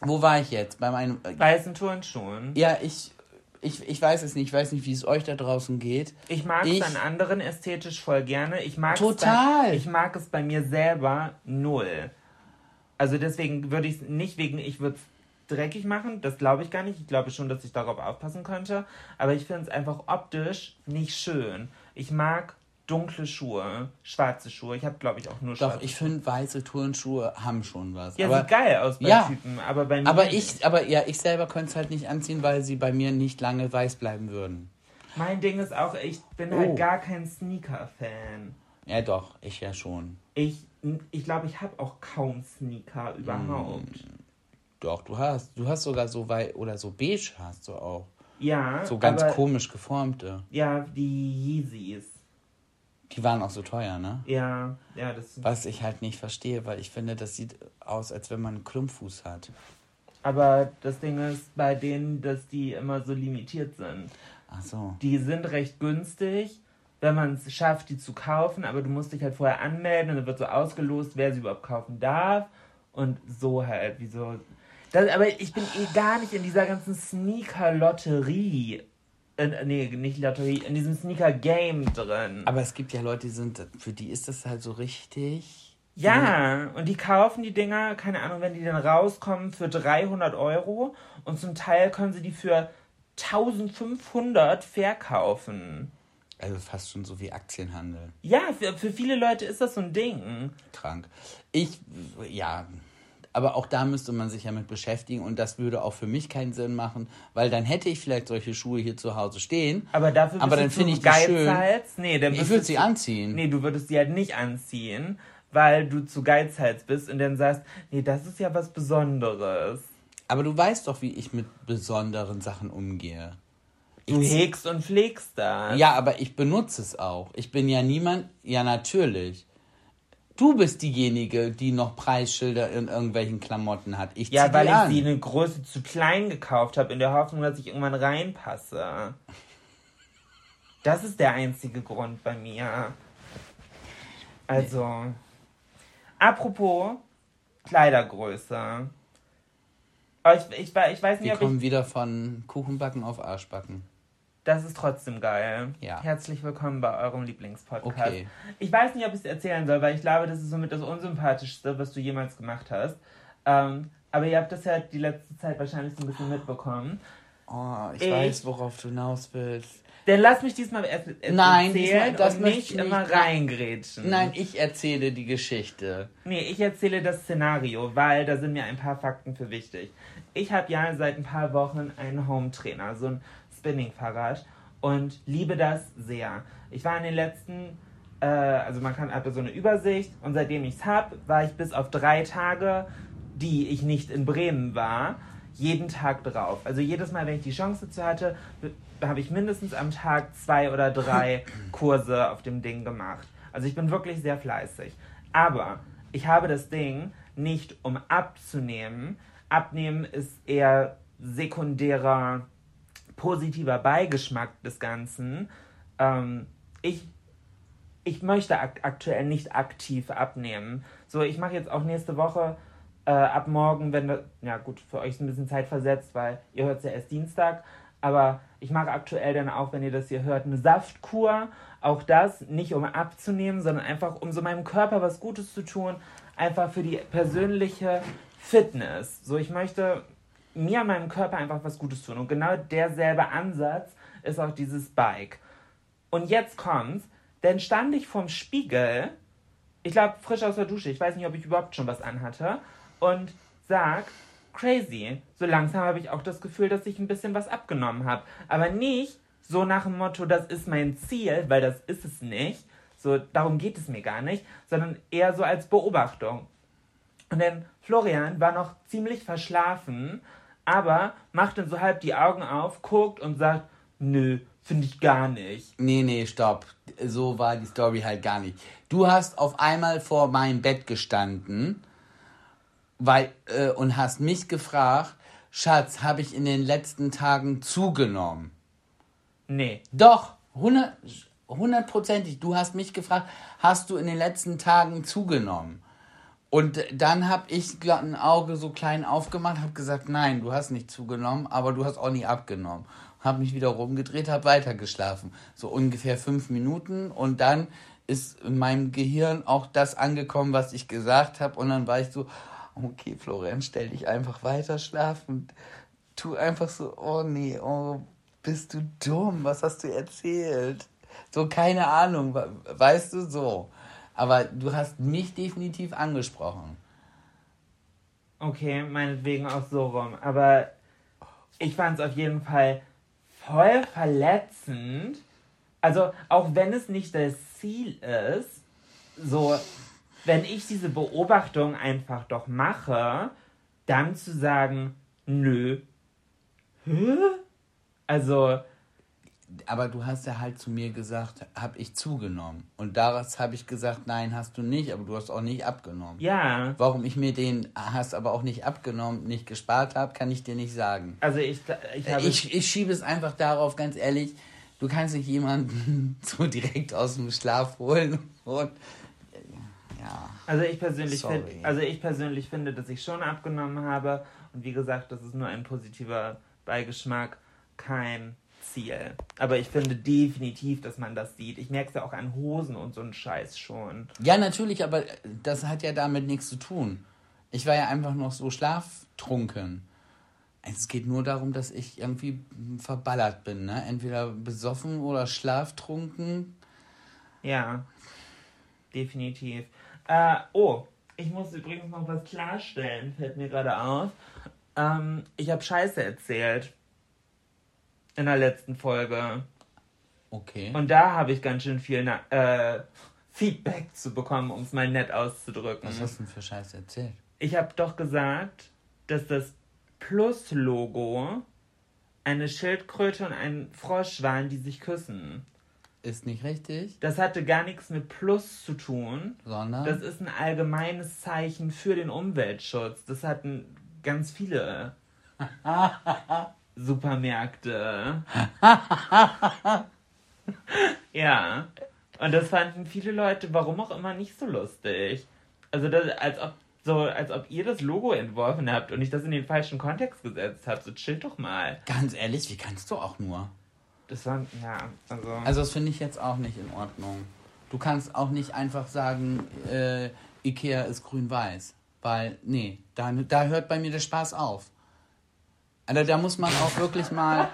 Wo war ich jetzt? Bei meinem. Äh, Weißen Turnschuhen. ja, ich, ich, ich weiß es nicht. Ich weiß nicht, wie es euch da draußen geht. Ich mag es an anderen ästhetisch voll gerne. Ich mag Total. bei, ich mag es bei mir selber null. Also deswegen würde ich es nicht wegen, ich würde es dreckig machen, das glaube ich gar nicht. Ich glaube schon, dass ich darauf aufpassen könnte. Aber ich finde es einfach optisch nicht schön. Ich mag dunkle Schuhe, schwarze Schuhe. Ich habe, glaube ich, auch nur Doch, schwarze ich finde, weiße Turnschuhe haben schon was. Ja, aber, sieht geil aus bei Ja. Typen, aber bei mir aber nicht. ich, aber ja, ich selber könnte es halt nicht anziehen, weil sie bei mir nicht lange weiß bleiben würden. Mein Ding ist auch, ich bin Oh. halt gar kein Sneaker-Fan. Ja, doch, ich ja schon. Ich ich, glaube, ich habe auch kaum Sneaker überhaupt. Doch, du hast, du hast sogar so weit oder so beige hast du auch. Ja, So ganz aber, komisch geformte. Ja, die Yeezys. Die waren auch so teuer, ne? Ja, ja, das. Was ich halt nicht verstehe, weil ich finde, das sieht aus, als wenn man einen Klumpfuß hat. Aber das Ding ist bei denen, dass die immer so limitiert sind. Ach so. Die sind recht günstig, wenn man es schafft, die zu kaufen, aber du musst dich halt vorher anmelden und dann wird so ausgelost, wer sie überhaupt kaufen darf. Und so halt, wie so. Das, aber ich bin eh gar nicht in dieser ganzen Sneaker-Lotterie. Äh, nee, nicht Lotterie, in diesem Sneaker-Game drin. Aber es gibt ja Leute, die sind, für die ist das halt so richtig. Ja, und die kaufen die Dinger, keine Ahnung, wenn die dann rauskommen, für 300 Euro und zum Teil können sie die für 1500 verkaufen. Also fast schon so wie Aktienhandel. Ja, für, für viele Leute ist das so ein Ding. Krank. Ich, ja. Aber auch da müsste man sich ja mit beschäftigen und das würde auch für mich keinen Sinn machen, weil dann hätte ich vielleicht solche Schuhe hier zu Hause stehen. Aber dafür Aber dann finde zu ich die schön. Geizhals. Nee, dann Ich würde sie anziehen. Nee, du würdest sie halt nicht anziehen, weil du zu Geizhals bist und dann sagst, nee, das ist ja was Besonderes. Aber du weißt doch, wie ich mit besonderen Sachen umgehe. Du hegst und pflegst das. Ja, aber ich benutze es auch. Ich bin ja niemand. Ja, natürlich. Du bist diejenige, die noch Preisschilder in irgendwelchen Klamotten hat. Ich Ja, weil ich an. sie eine Größe zu klein gekauft habe, in der Hoffnung, dass ich irgendwann reinpasse. Das ist der einzige Grund bei mir. Also, apropos Kleidergröße. Ich, ich, ich weiß nicht, Wir ob ich. kommen wieder von Kuchenbacken auf Arschbacken. Das ist trotzdem geil. Ja. Herzlich willkommen bei eurem Lieblingspodcast. Okay. Ich weiß nicht, ob ich es erzählen soll, weil ich glaube, das ist somit das Unsympathischste, was du jemals gemacht hast. Ähm, aber ihr habt das ja die letzte Zeit wahrscheinlich so ein bisschen mitbekommen. Oh, ich, Ich- weiß, worauf du hinaus willst. Dann lass mich diesmal erst erst Nein, erzählen diesmal- das und nicht ich nicht. immer reingrätschen. Nein, ich erzähle die Geschichte. Nee, ich erzähle das Szenario, weil da sind mir ein paar Fakten für wichtig. Ich habe ja seit ein paar Wochen einen Home-Trainer, so ein Spinning-Fahrrad und liebe das sehr. Ich war in den letzten, äh, also man kann hat so eine Übersicht und seitdem ich es habe, war ich bis auf drei Tage, die ich nicht in Bremen war, jeden Tag drauf. Also jedes Mal, wenn ich die Chance dazu hatte, habe ich mindestens am Tag zwei oder drei Kurse auf dem Ding gemacht. Also ich bin wirklich sehr fleißig. Aber ich habe das Ding nicht um abzunehmen. Abnehmen ist eher sekundärer positiver Beigeschmack des Ganzen. Ähm, ich, ich möchte ak aktuell nicht aktiv abnehmen. So, ich mache jetzt auch nächste Woche äh, ab morgen, wenn das, ja gut, für euch ist ein bisschen Zeit versetzt, weil ihr hört es ja erst Dienstag, aber ich mache aktuell dann auch, wenn ihr das hier hört, eine Saftkur. Auch das nicht um abzunehmen, sondern einfach um so meinem Körper was Gutes zu tun, einfach für die persönliche Fitness. So, ich möchte mir, meinem Körper einfach was Gutes tun. Und genau derselbe Ansatz ist auch dieses Bike. Und jetzt kommt's, denn stand ich vorm Spiegel, ich glaube frisch aus der Dusche, ich weiß nicht, ob ich überhaupt schon was anhatte, und sag, crazy, so langsam habe ich auch das Gefühl, dass ich ein bisschen was abgenommen habe. Aber nicht so nach dem Motto, das ist mein Ziel, weil das ist es nicht. So, darum geht es mir gar nicht, sondern eher so als Beobachtung. Und dann Florian war noch ziemlich verschlafen, aber macht dann so halb die Augen auf, guckt und sagt, nö, finde ich gar nicht. Nee, nee, stopp. So war die Story halt gar nicht. Du hast auf einmal vor meinem Bett gestanden weil, äh, und hast mich gefragt, Schatz, habe ich in den letzten Tagen zugenommen? Nee. Doch, hundert- hundertprozentig. Du hast mich gefragt, hast du in den letzten Tagen zugenommen? Und dann habe ich ein Auge so klein aufgemacht, habe gesagt, nein, du hast nicht zugenommen, aber du hast auch nie abgenommen. Habe mich wieder rumgedreht, habe weitergeschlafen. So ungefähr fünf Minuten und dann ist in meinem Gehirn auch das angekommen, was ich gesagt habe. Und dann war ich so, okay, Florenz, stell dich einfach weiter schlafen. Tu einfach so, oh nee, oh, bist du dumm, was hast du erzählt? So, keine Ahnung, weißt du, so. Aber du hast mich definitiv angesprochen. Okay, meinetwegen auch so rum. Aber ich fand es auf jeden Fall voll verletzend. Also, auch wenn es nicht das Ziel ist, so, wenn ich diese Beobachtung einfach doch mache, dann zu sagen, nö. Hä? Also, aber du hast ja halt zu mir gesagt, habe ich zugenommen. Und daraus habe ich gesagt, nein, hast du nicht, aber du hast auch nicht abgenommen. Ja. Warum ich mir den hast aber auch nicht abgenommen, nicht gespart habe, kann ich dir nicht sagen. Also ich, ich habe. Ich, ich schiebe es einfach darauf, ganz ehrlich, du kannst nicht jemanden so direkt aus dem Schlaf holen und ja. Also ich persönlich finde, also ich persönlich finde, dass ich schon abgenommen habe und wie gesagt, das ist nur ein positiver Beigeschmack, kein Ziel. Aber ich finde definitiv, dass man das sieht. Ich merke es ja auch an Hosen und so einen Scheiß schon. Ja, natürlich, aber das hat ja damit nichts zu tun. Ich war ja einfach noch so schlaftrunken. Es geht nur darum, dass ich irgendwie verballert bin, ne? Entweder besoffen oder schlaftrunken. Ja, definitiv. Äh, oh, ich muss übrigens noch was klarstellen, fällt mir gerade auf. Ähm, ich habe Scheiße erzählt in der letzten Folge. Okay. Und da habe ich ganz schön viel äh, Feedback zu bekommen, um es mal nett auszudrücken. Was hast du denn für Scheiße erzählt? Ich habe doch gesagt, dass das Plus-Logo eine Schildkröte und ein Frosch waren, die sich küssen. Ist nicht richtig. Das hatte gar nichts mit Plus zu tun. Sondern? Das ist ein allgemeines Zeichen für den Umweltschutz. Das hatten ganz viele. Supermärkte. ja. Und das fanden viele Leute, warum auch immer, nicht so lustig. Also, das, als ob so, als ob ihr das Logo entworfen habt und ich das in den falschen Kontext gesetzt habt. So chill doch mal. Ganz ehrlich, wie kannst du auch nur? Das war, ja, also. Also, das finde ich jetzt auch nicht in Ordnung. Du kannst auch nicht einfach sagen, äh, Ikea ist grün-weiß. Weil, nee, da, da hört bei mir der Spaß auf. Also da muss man auch wirklich mal.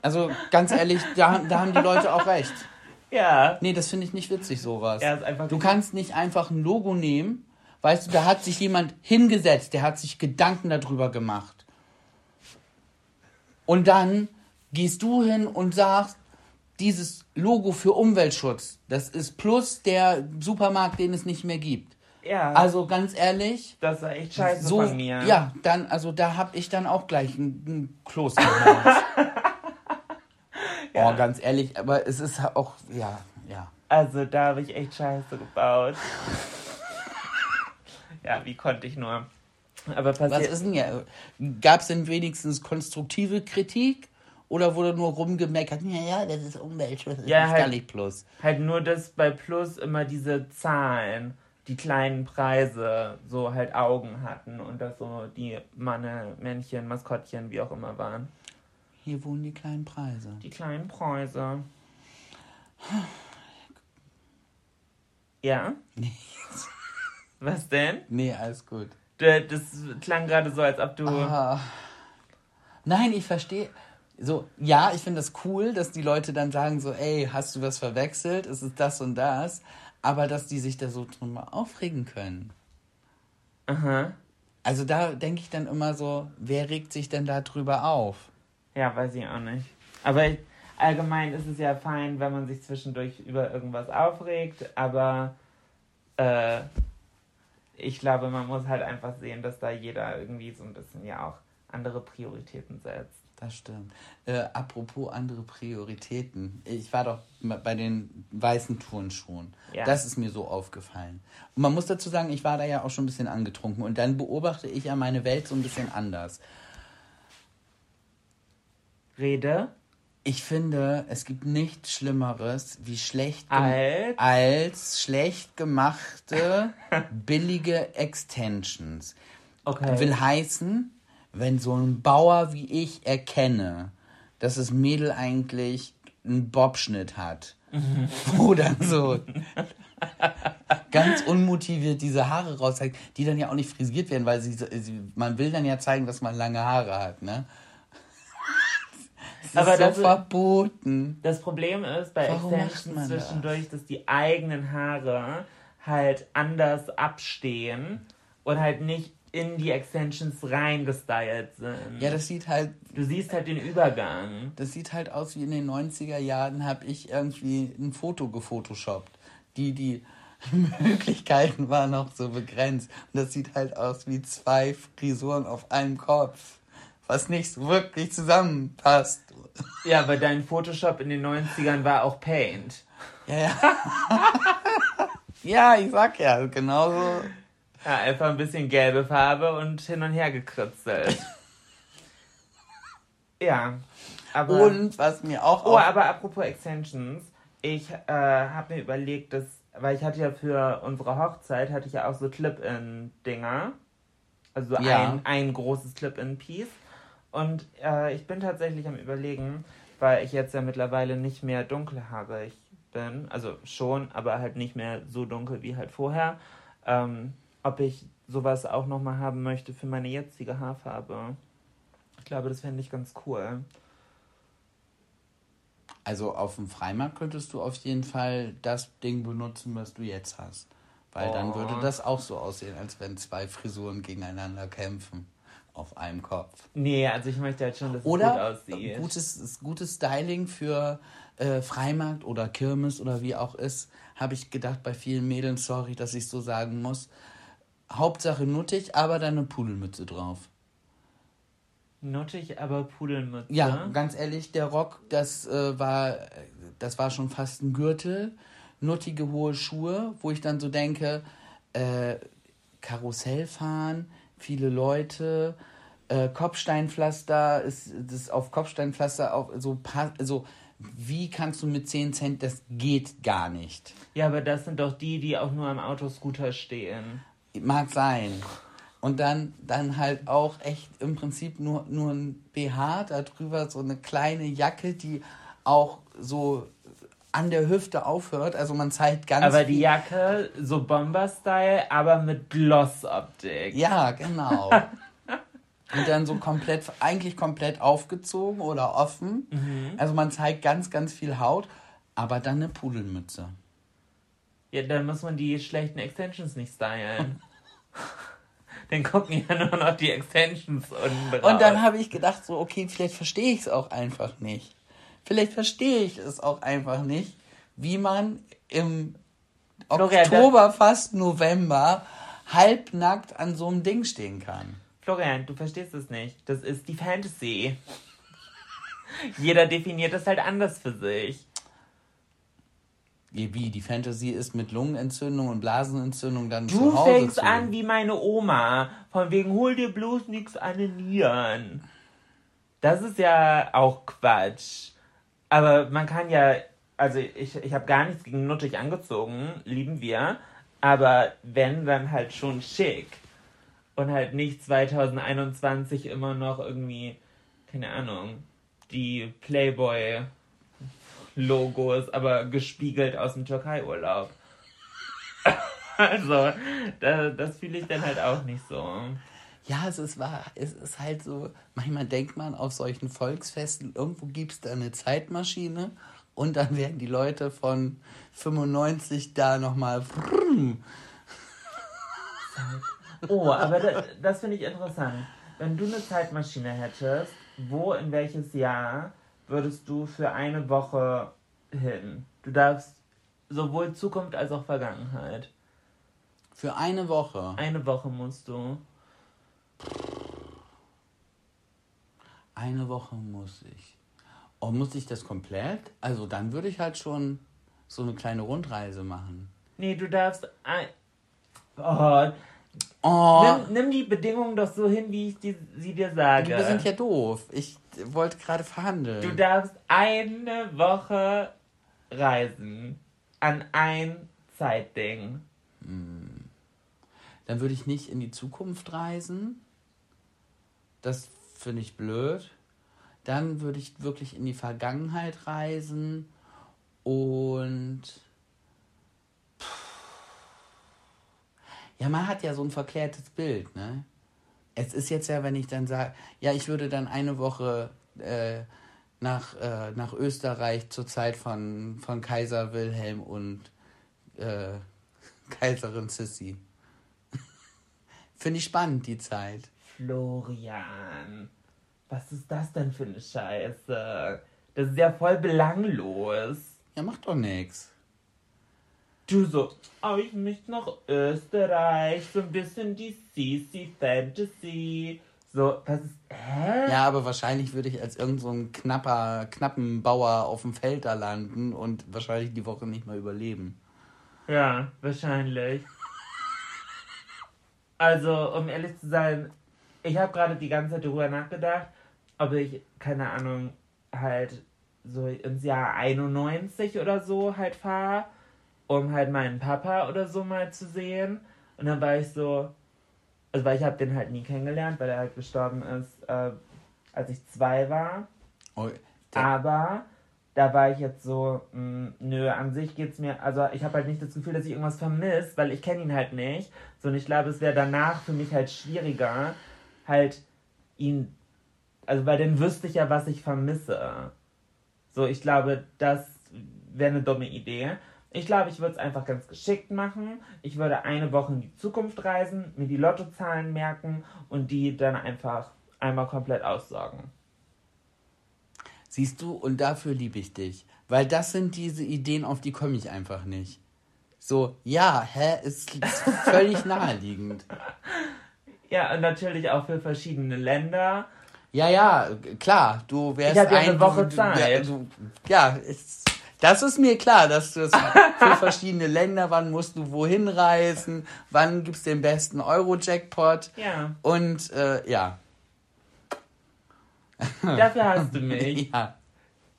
Also ganz ehrlich, da, da haben die Leute auch recht. Ja. Nee, das finde ich nicht witzig, sowas. Ja, ist einfach du kannst nicht einfach ein Logo nehmen. Weißt du, da hat sich jemand hingesetzt, der hat sich Gedanken darüber gemacht. Und dann gehst du hin und sagst, dieses Logo für Umweltschutz, das ist plus der Supermarkt, den es nicht mehr gibt. Ja. Also ganz ehrlich. Das war echt scheiße so, von mir. Ja, dann, also da hab ich dann auch gleich ein, ein Kloß Hals. ja. Oh, ganz ehrlich, aber es ist auch, ja, ja. Also da habe ich echt Scheiße gebaut. ja, wie konnte ich nur. Aber passiert. Was ist denn ja? Gab es denn wenigstens konstruktive Kritik? Oder wurde nur rumgemeckert, ja, ja, das ist Umweltschutz, das ja, ist halt, gar nicht Plus. Halt nur, dass bei Plus immer diese Zahlen die kleinen Preise so halt Augen hatten und das so die Manne, Männchen, Maskottchen, wie auch immer waren. Hier wohnen die kleinen Preise. Die kleinen Preise. Ja? Nee. Was denn? Nee, alles gut. Das klang gerade so, als ob du. Ah. Nein, ich verstehe. So, ja, ich finde das cool, dass die Leute dann sagen so, ey, hast du was verwechselt? Ist es das und das? Aber dass die sich da so drüber aufregen können. Aha. Also da denke ich dann immer so, wer regt sich denn da drüber auf? Ja, weiß ich auch nicht. Aber ich, allgemein ist es ja fein, wenn man sich zwischendurch über irgendwas aufregt, aber äh, ich glaube, man muss halt einfach sehen, dass da jeder irgendwie so ein bisschen ja auch andere Prioritäten setzt. Das stimmt. Äh, apropos andere Prioritäten. Ich war doch bei den weißen Turnschuhen. Ja. Das ist mir so aufgefallen. Und man muss dazu sagen, ich war da ja auch schon ein bisschen angetrunken. Und dann beobachte ich ja meine Welt so ein bisschen anders. Rede? Ich finde, es gibt nichts Schlimmeres wie schlecht Als? als schlecht gemachte billige Extensions. Okay. Will heißen, wenn so ein Bauer wie ich erkenne, dass das Mädel eigentlich einen Bobschnitt hat, wo dann so ganz unmotiviert diese Haare rauszeigt, die dann ja auch nicht frisiert werden, weil sie, sie man will dann ja zeigen, dass man lange Haare hat, ne? Das Aber ist so das ist- verboten. Das Problem ist bei Warum Extensions man das? zwischendurch, dass die eigenen Haare halt anders abstehen und halt nicht in die Extensions reingestylt sind. Ja, das sieht halt, du siehst halt den Übergang. das sieht halt aus wie in den 90er Jahren habe ich irgendwie ein Foto gefotoshoppt. Die, die Möglichkeiten waren noch so begrenzt. Und das sieht halt aus wie zwei Frisuren auf einem Kopf. Was nicht so wirklich zusammenpasst. Ja, aber dein Photoshop in den 90ern war auch Paint. Ja, ja. ja, ich sag ja, genauso. Ja, einfach ein bisschen gelbe Farbe und hin und her gekritzelt. ja, aber... Und was mir auch Oh, aber apropos Extensions, ich äh, habe mir überlegt, dass, weil ich hatte ja für unsere Hochzeit, hatte ich ja auch so Clip-In-Dinger. Also so Ja. ein, ein großes Clip-In-Piece. Und äh, ich bin tatsächlich am überlegen, weil ich jetzt ja mittlerweile nicht mehr dunkelhaarig bin, also schon, aber halt nicht mehr so dunkel wie halt vorher, ähm, ob ich sowas auch nochmal haben möchte für meine jetzige Haarfarbe. Ich glaube, das fände ich ganz cool. Also auf dem Freimarkt könntest du auf jeden Fall das Ding benutzen, was du jetzt hast. Weil dann Oh. würde das auch so aussehen, als wenn zwei Frisuren gegeneinander kämpfen. Auf einem Kopf. Nee, also ich möchte halt schon, dass es Oder gut aussieht. gutes, gutes Styling für äh, Freimarkt oder Kirmes oder wie auch ist, habe ich gedacht bei vielen Mädeln, sorry, dass ich so sagen muss. Hauptsache nuttig, aber dann eine Pudelmütze drauf. Nuttig, aber Pudelmütze. Ja, ganz ehrlich, der Rock, das äh, war, das war schon fast ein Gürtel, nuttige hohe Schuhe, wo ich dann so denke, äh, Karussell fahren, viele Leute, äh, Kopfsteinpflaster, ist das auf Kopfsteinpflaster auf so so wie kannst du mit 10 Cent, das geht gar nicht. Ja, aber das sind doch die, die auch nur am Autoscooter stehen. Mag sein. Und dann, dann halt auch echt im Prinzip nur, nur ein BH, darüber so eine kleine Jacke, die auch so an der Hüfte aufhört. Also man zeigt ganz Aber die Jacke, so Bomber-Style, aber mit Gloss-Optik. Ja, genau. Und dann so komplett, eigentlich komplett aufgezogen oder offen. Mhm. Also man zeigt ganz, ganz viel Haut, aber dann eine Pudelmütze. Ja, dann muss man die schlechten Extensions nicht stylen. dann gucken ja nur noch die Extensions unten drauf. Und dann habe ich gedacht, so, okay, vielleicht verstehe ich es auch einfach nicht. Vielleicht verstehe ich es auch einfach nicht, wie man im Florian, Oktober, fast November, halbnackt an so einem Ding stehen kann. Florian, du verstehst es nicht. Das ist die Fantasy. Jeder definiert das halt anders für sich. Wie, die Fantasy ist mit Lungenentzündung und Blasenentzündung dann Du zu Hause fängst zu an wie meine Oma. Von wegen, hol dir bloß nichts an den Nieren. Das ist ja auch Quatsch. Aber man kann ja, also ich, ich habe gar nichts gegen nuttig angezogen, lieben wir. Aber wenn, dann halt schon schick. Und halt nicht 2021 immer noch irgendwie, keine Ahnung, die Playboy Logos, aber gespiegelt aus dem Türkei-Urlaub. Also, da, das fühle ich dann halt auch nicht so. Ja, es ist wahr. Es ist halt so, manchmal denkt man auf solchen Volksfesten, irgendwo gibt es da eine Zeitmaschine und dann werden die Leute von 95 da nochmal. Oh, aber das, das finde ich interessant. Wenn du eine Zeitmaschine hättest, wo in welches Jahr würdest du für eine Woche hin? Du darfst sowohl Zukunft als auch Vergangenheit. Für eine Woche. Eine Woche musst du. Eine Woche muss ich. Oh, muss ich das komplett? Also dann würde ich halt schon so eine kleine Rundreise machen. Nee, du darfst. Ein oh, Oh, Nimm, nimm die Bedingungen doch so hin, wie ich die, sie dir sage. wir sind ja doof. Ich wollte gerade Du verhandeln. darfst eine Woche reisen an ein Zeitding. Dann würde ich nicht in die Zukunft reisen. Das finde ich blöd. Dann würde ich wirklich in die Vergangenheit reisen und ja, man hat ja so ein verklärtes Bild, ne? Es ist jetzt ja, wenn ich dann sage, ja, ich würde dann eine Woche äh, nach, äh, nach Österreich zur Zeit von, von Kaiser Wilhelm und äh, Kaiserin Sissi. Finde ich spannend, die Zeit. Florian, was ist das denn für eine Scheiße? Das ist ja voll belanglos. Ja, macht doch nichts. Du so, oh, ich möchte nach Österreich, so ein bisschen die CC Fantasy. So, was ist, hä? Ja, aber wahrscheinlich würde ich als irgend so ein knapper, knappen Bauer auf dem Feld da landen und wahrscheinlich die Woche nicht mal überleben. Ja, wahrscheinlich. Also, um ehrlich zu sein, ich habe gerade die ganze Zeit darüber nachgedacht, ob ich, keine Ahnung, halt so ins Jahr 91 oder so halt fahre, um halt meinen Papa oder so mal zu sehen. Und dann war ich so, also weil ich habe den halt nie kennengelernt, weil er halt gestorben ist, äh, als ich zwei war. Oh, Aber da war ich jetzt so, mh, nö, an sich geht's mir, also ich habe halt nicht das Gefühl, dass ich irgendwas vermisse, weil ich kenne ihn halt nicht. So, und ich glaube, es wäre danach für mich halt schwieriger, halt ihn, also weil dann wüsste ich ja, was ich vermisse. So, ich glaube, das wäre eine dumme Idee. Ich glaube, ich würde es einfach ganz geschickt machen. Ich würde eine Woche in die Zukunft reisen, mir die Lottozahlen merken und die dann einfach einmal komplett aussorgen. siehst du, und dafür liebe ich dich. Weil das sind diese Ideen, auf die komme ich einfach nicht. So, ja, hä, ist, ist völlig naheliegend. Ja, und natürlich auch für verschiedene Länder. Ja, ja, klar, du wärst Ich ja eine ein- Woche du, Ja, Zeit. du, ja ist, das ist mir klar, dass du es für verschiedene Länder, wann musst du wohin reisen, wann gibt's den besten Euro-Jackpot Ja, und äh, ja. dafür hast du mich. ja.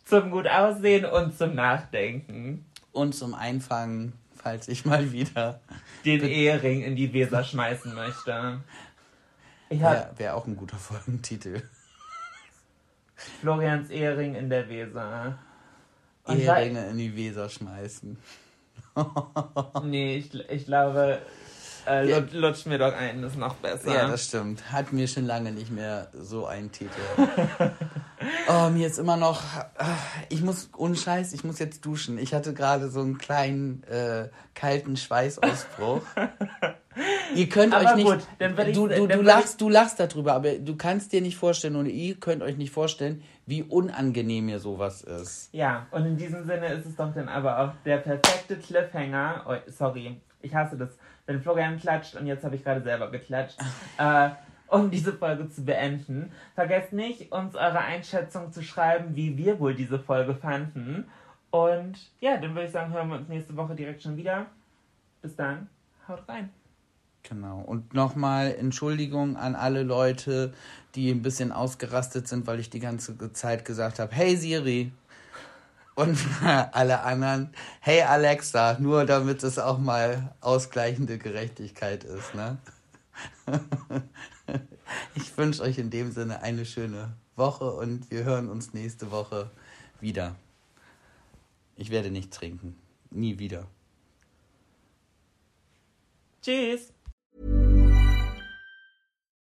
Zum gut aussehen und zum Nachdenken. Und zum Einfangen, falls ich mal wieder. Den Ehering in die Weser schmeißen möchte. Wäre auch ein guter Folgentitel. Florians Ehering in der Weser. Eheringe in die Weser schmeißen. Nee, ich, ich glaube, äh, Ja. lut- lutsch mir doch ein, ist noch besser. Ja, das stimmt. Hat mir schon lange nicht mehr so einen Titel. oh, mir ist immer noch. äh, Ich muss, ohne Scheiß, ich muss jetzt duschen. Ich hatte gerade so einen kleinen äh, kalten Schweißausbruch. ihr könnt Aber euch nicht. gut, dann ich- du, du, dann du lachst, du lachst darüber, aber du kannst dir nicht vorstellen und ihr könnt euch nicht vorstellen, wie unangenehm mir sowas ist. Ja, und in diesem Sinne ist es doch dann aber auch der perfekte Cliffhanger. Oh, sorry, ich hasse das, wenn Florian klatscht und jetzt habe ich gerade selber geklatscht. äh, um diese Folge zu beenden. Vergesst nicht, uns eure Einschätzung zu schreiben, wie wir wohl diese Folge fanden. Und ja, dann würde ich sagen, hören wir uns nächste Woche direkt schon wieder. Bis dann, haut rein. Genau. Und nochmal Entschuldigung an alle Leute, die ein bisschen ausgerastet sind, weil ich die ganze Zeit gesagt habe, hey Siri. Und alle anderen, hey Alexa, nur damit es auch mal ausgleichende Gerechtigkeit ist, ne? Ich wünsche euch in dem Sinne eine schöne Woche und wir hören uns nächste Woche wieder. Ich werde nicht trinken. Nie wieder. Tschüss.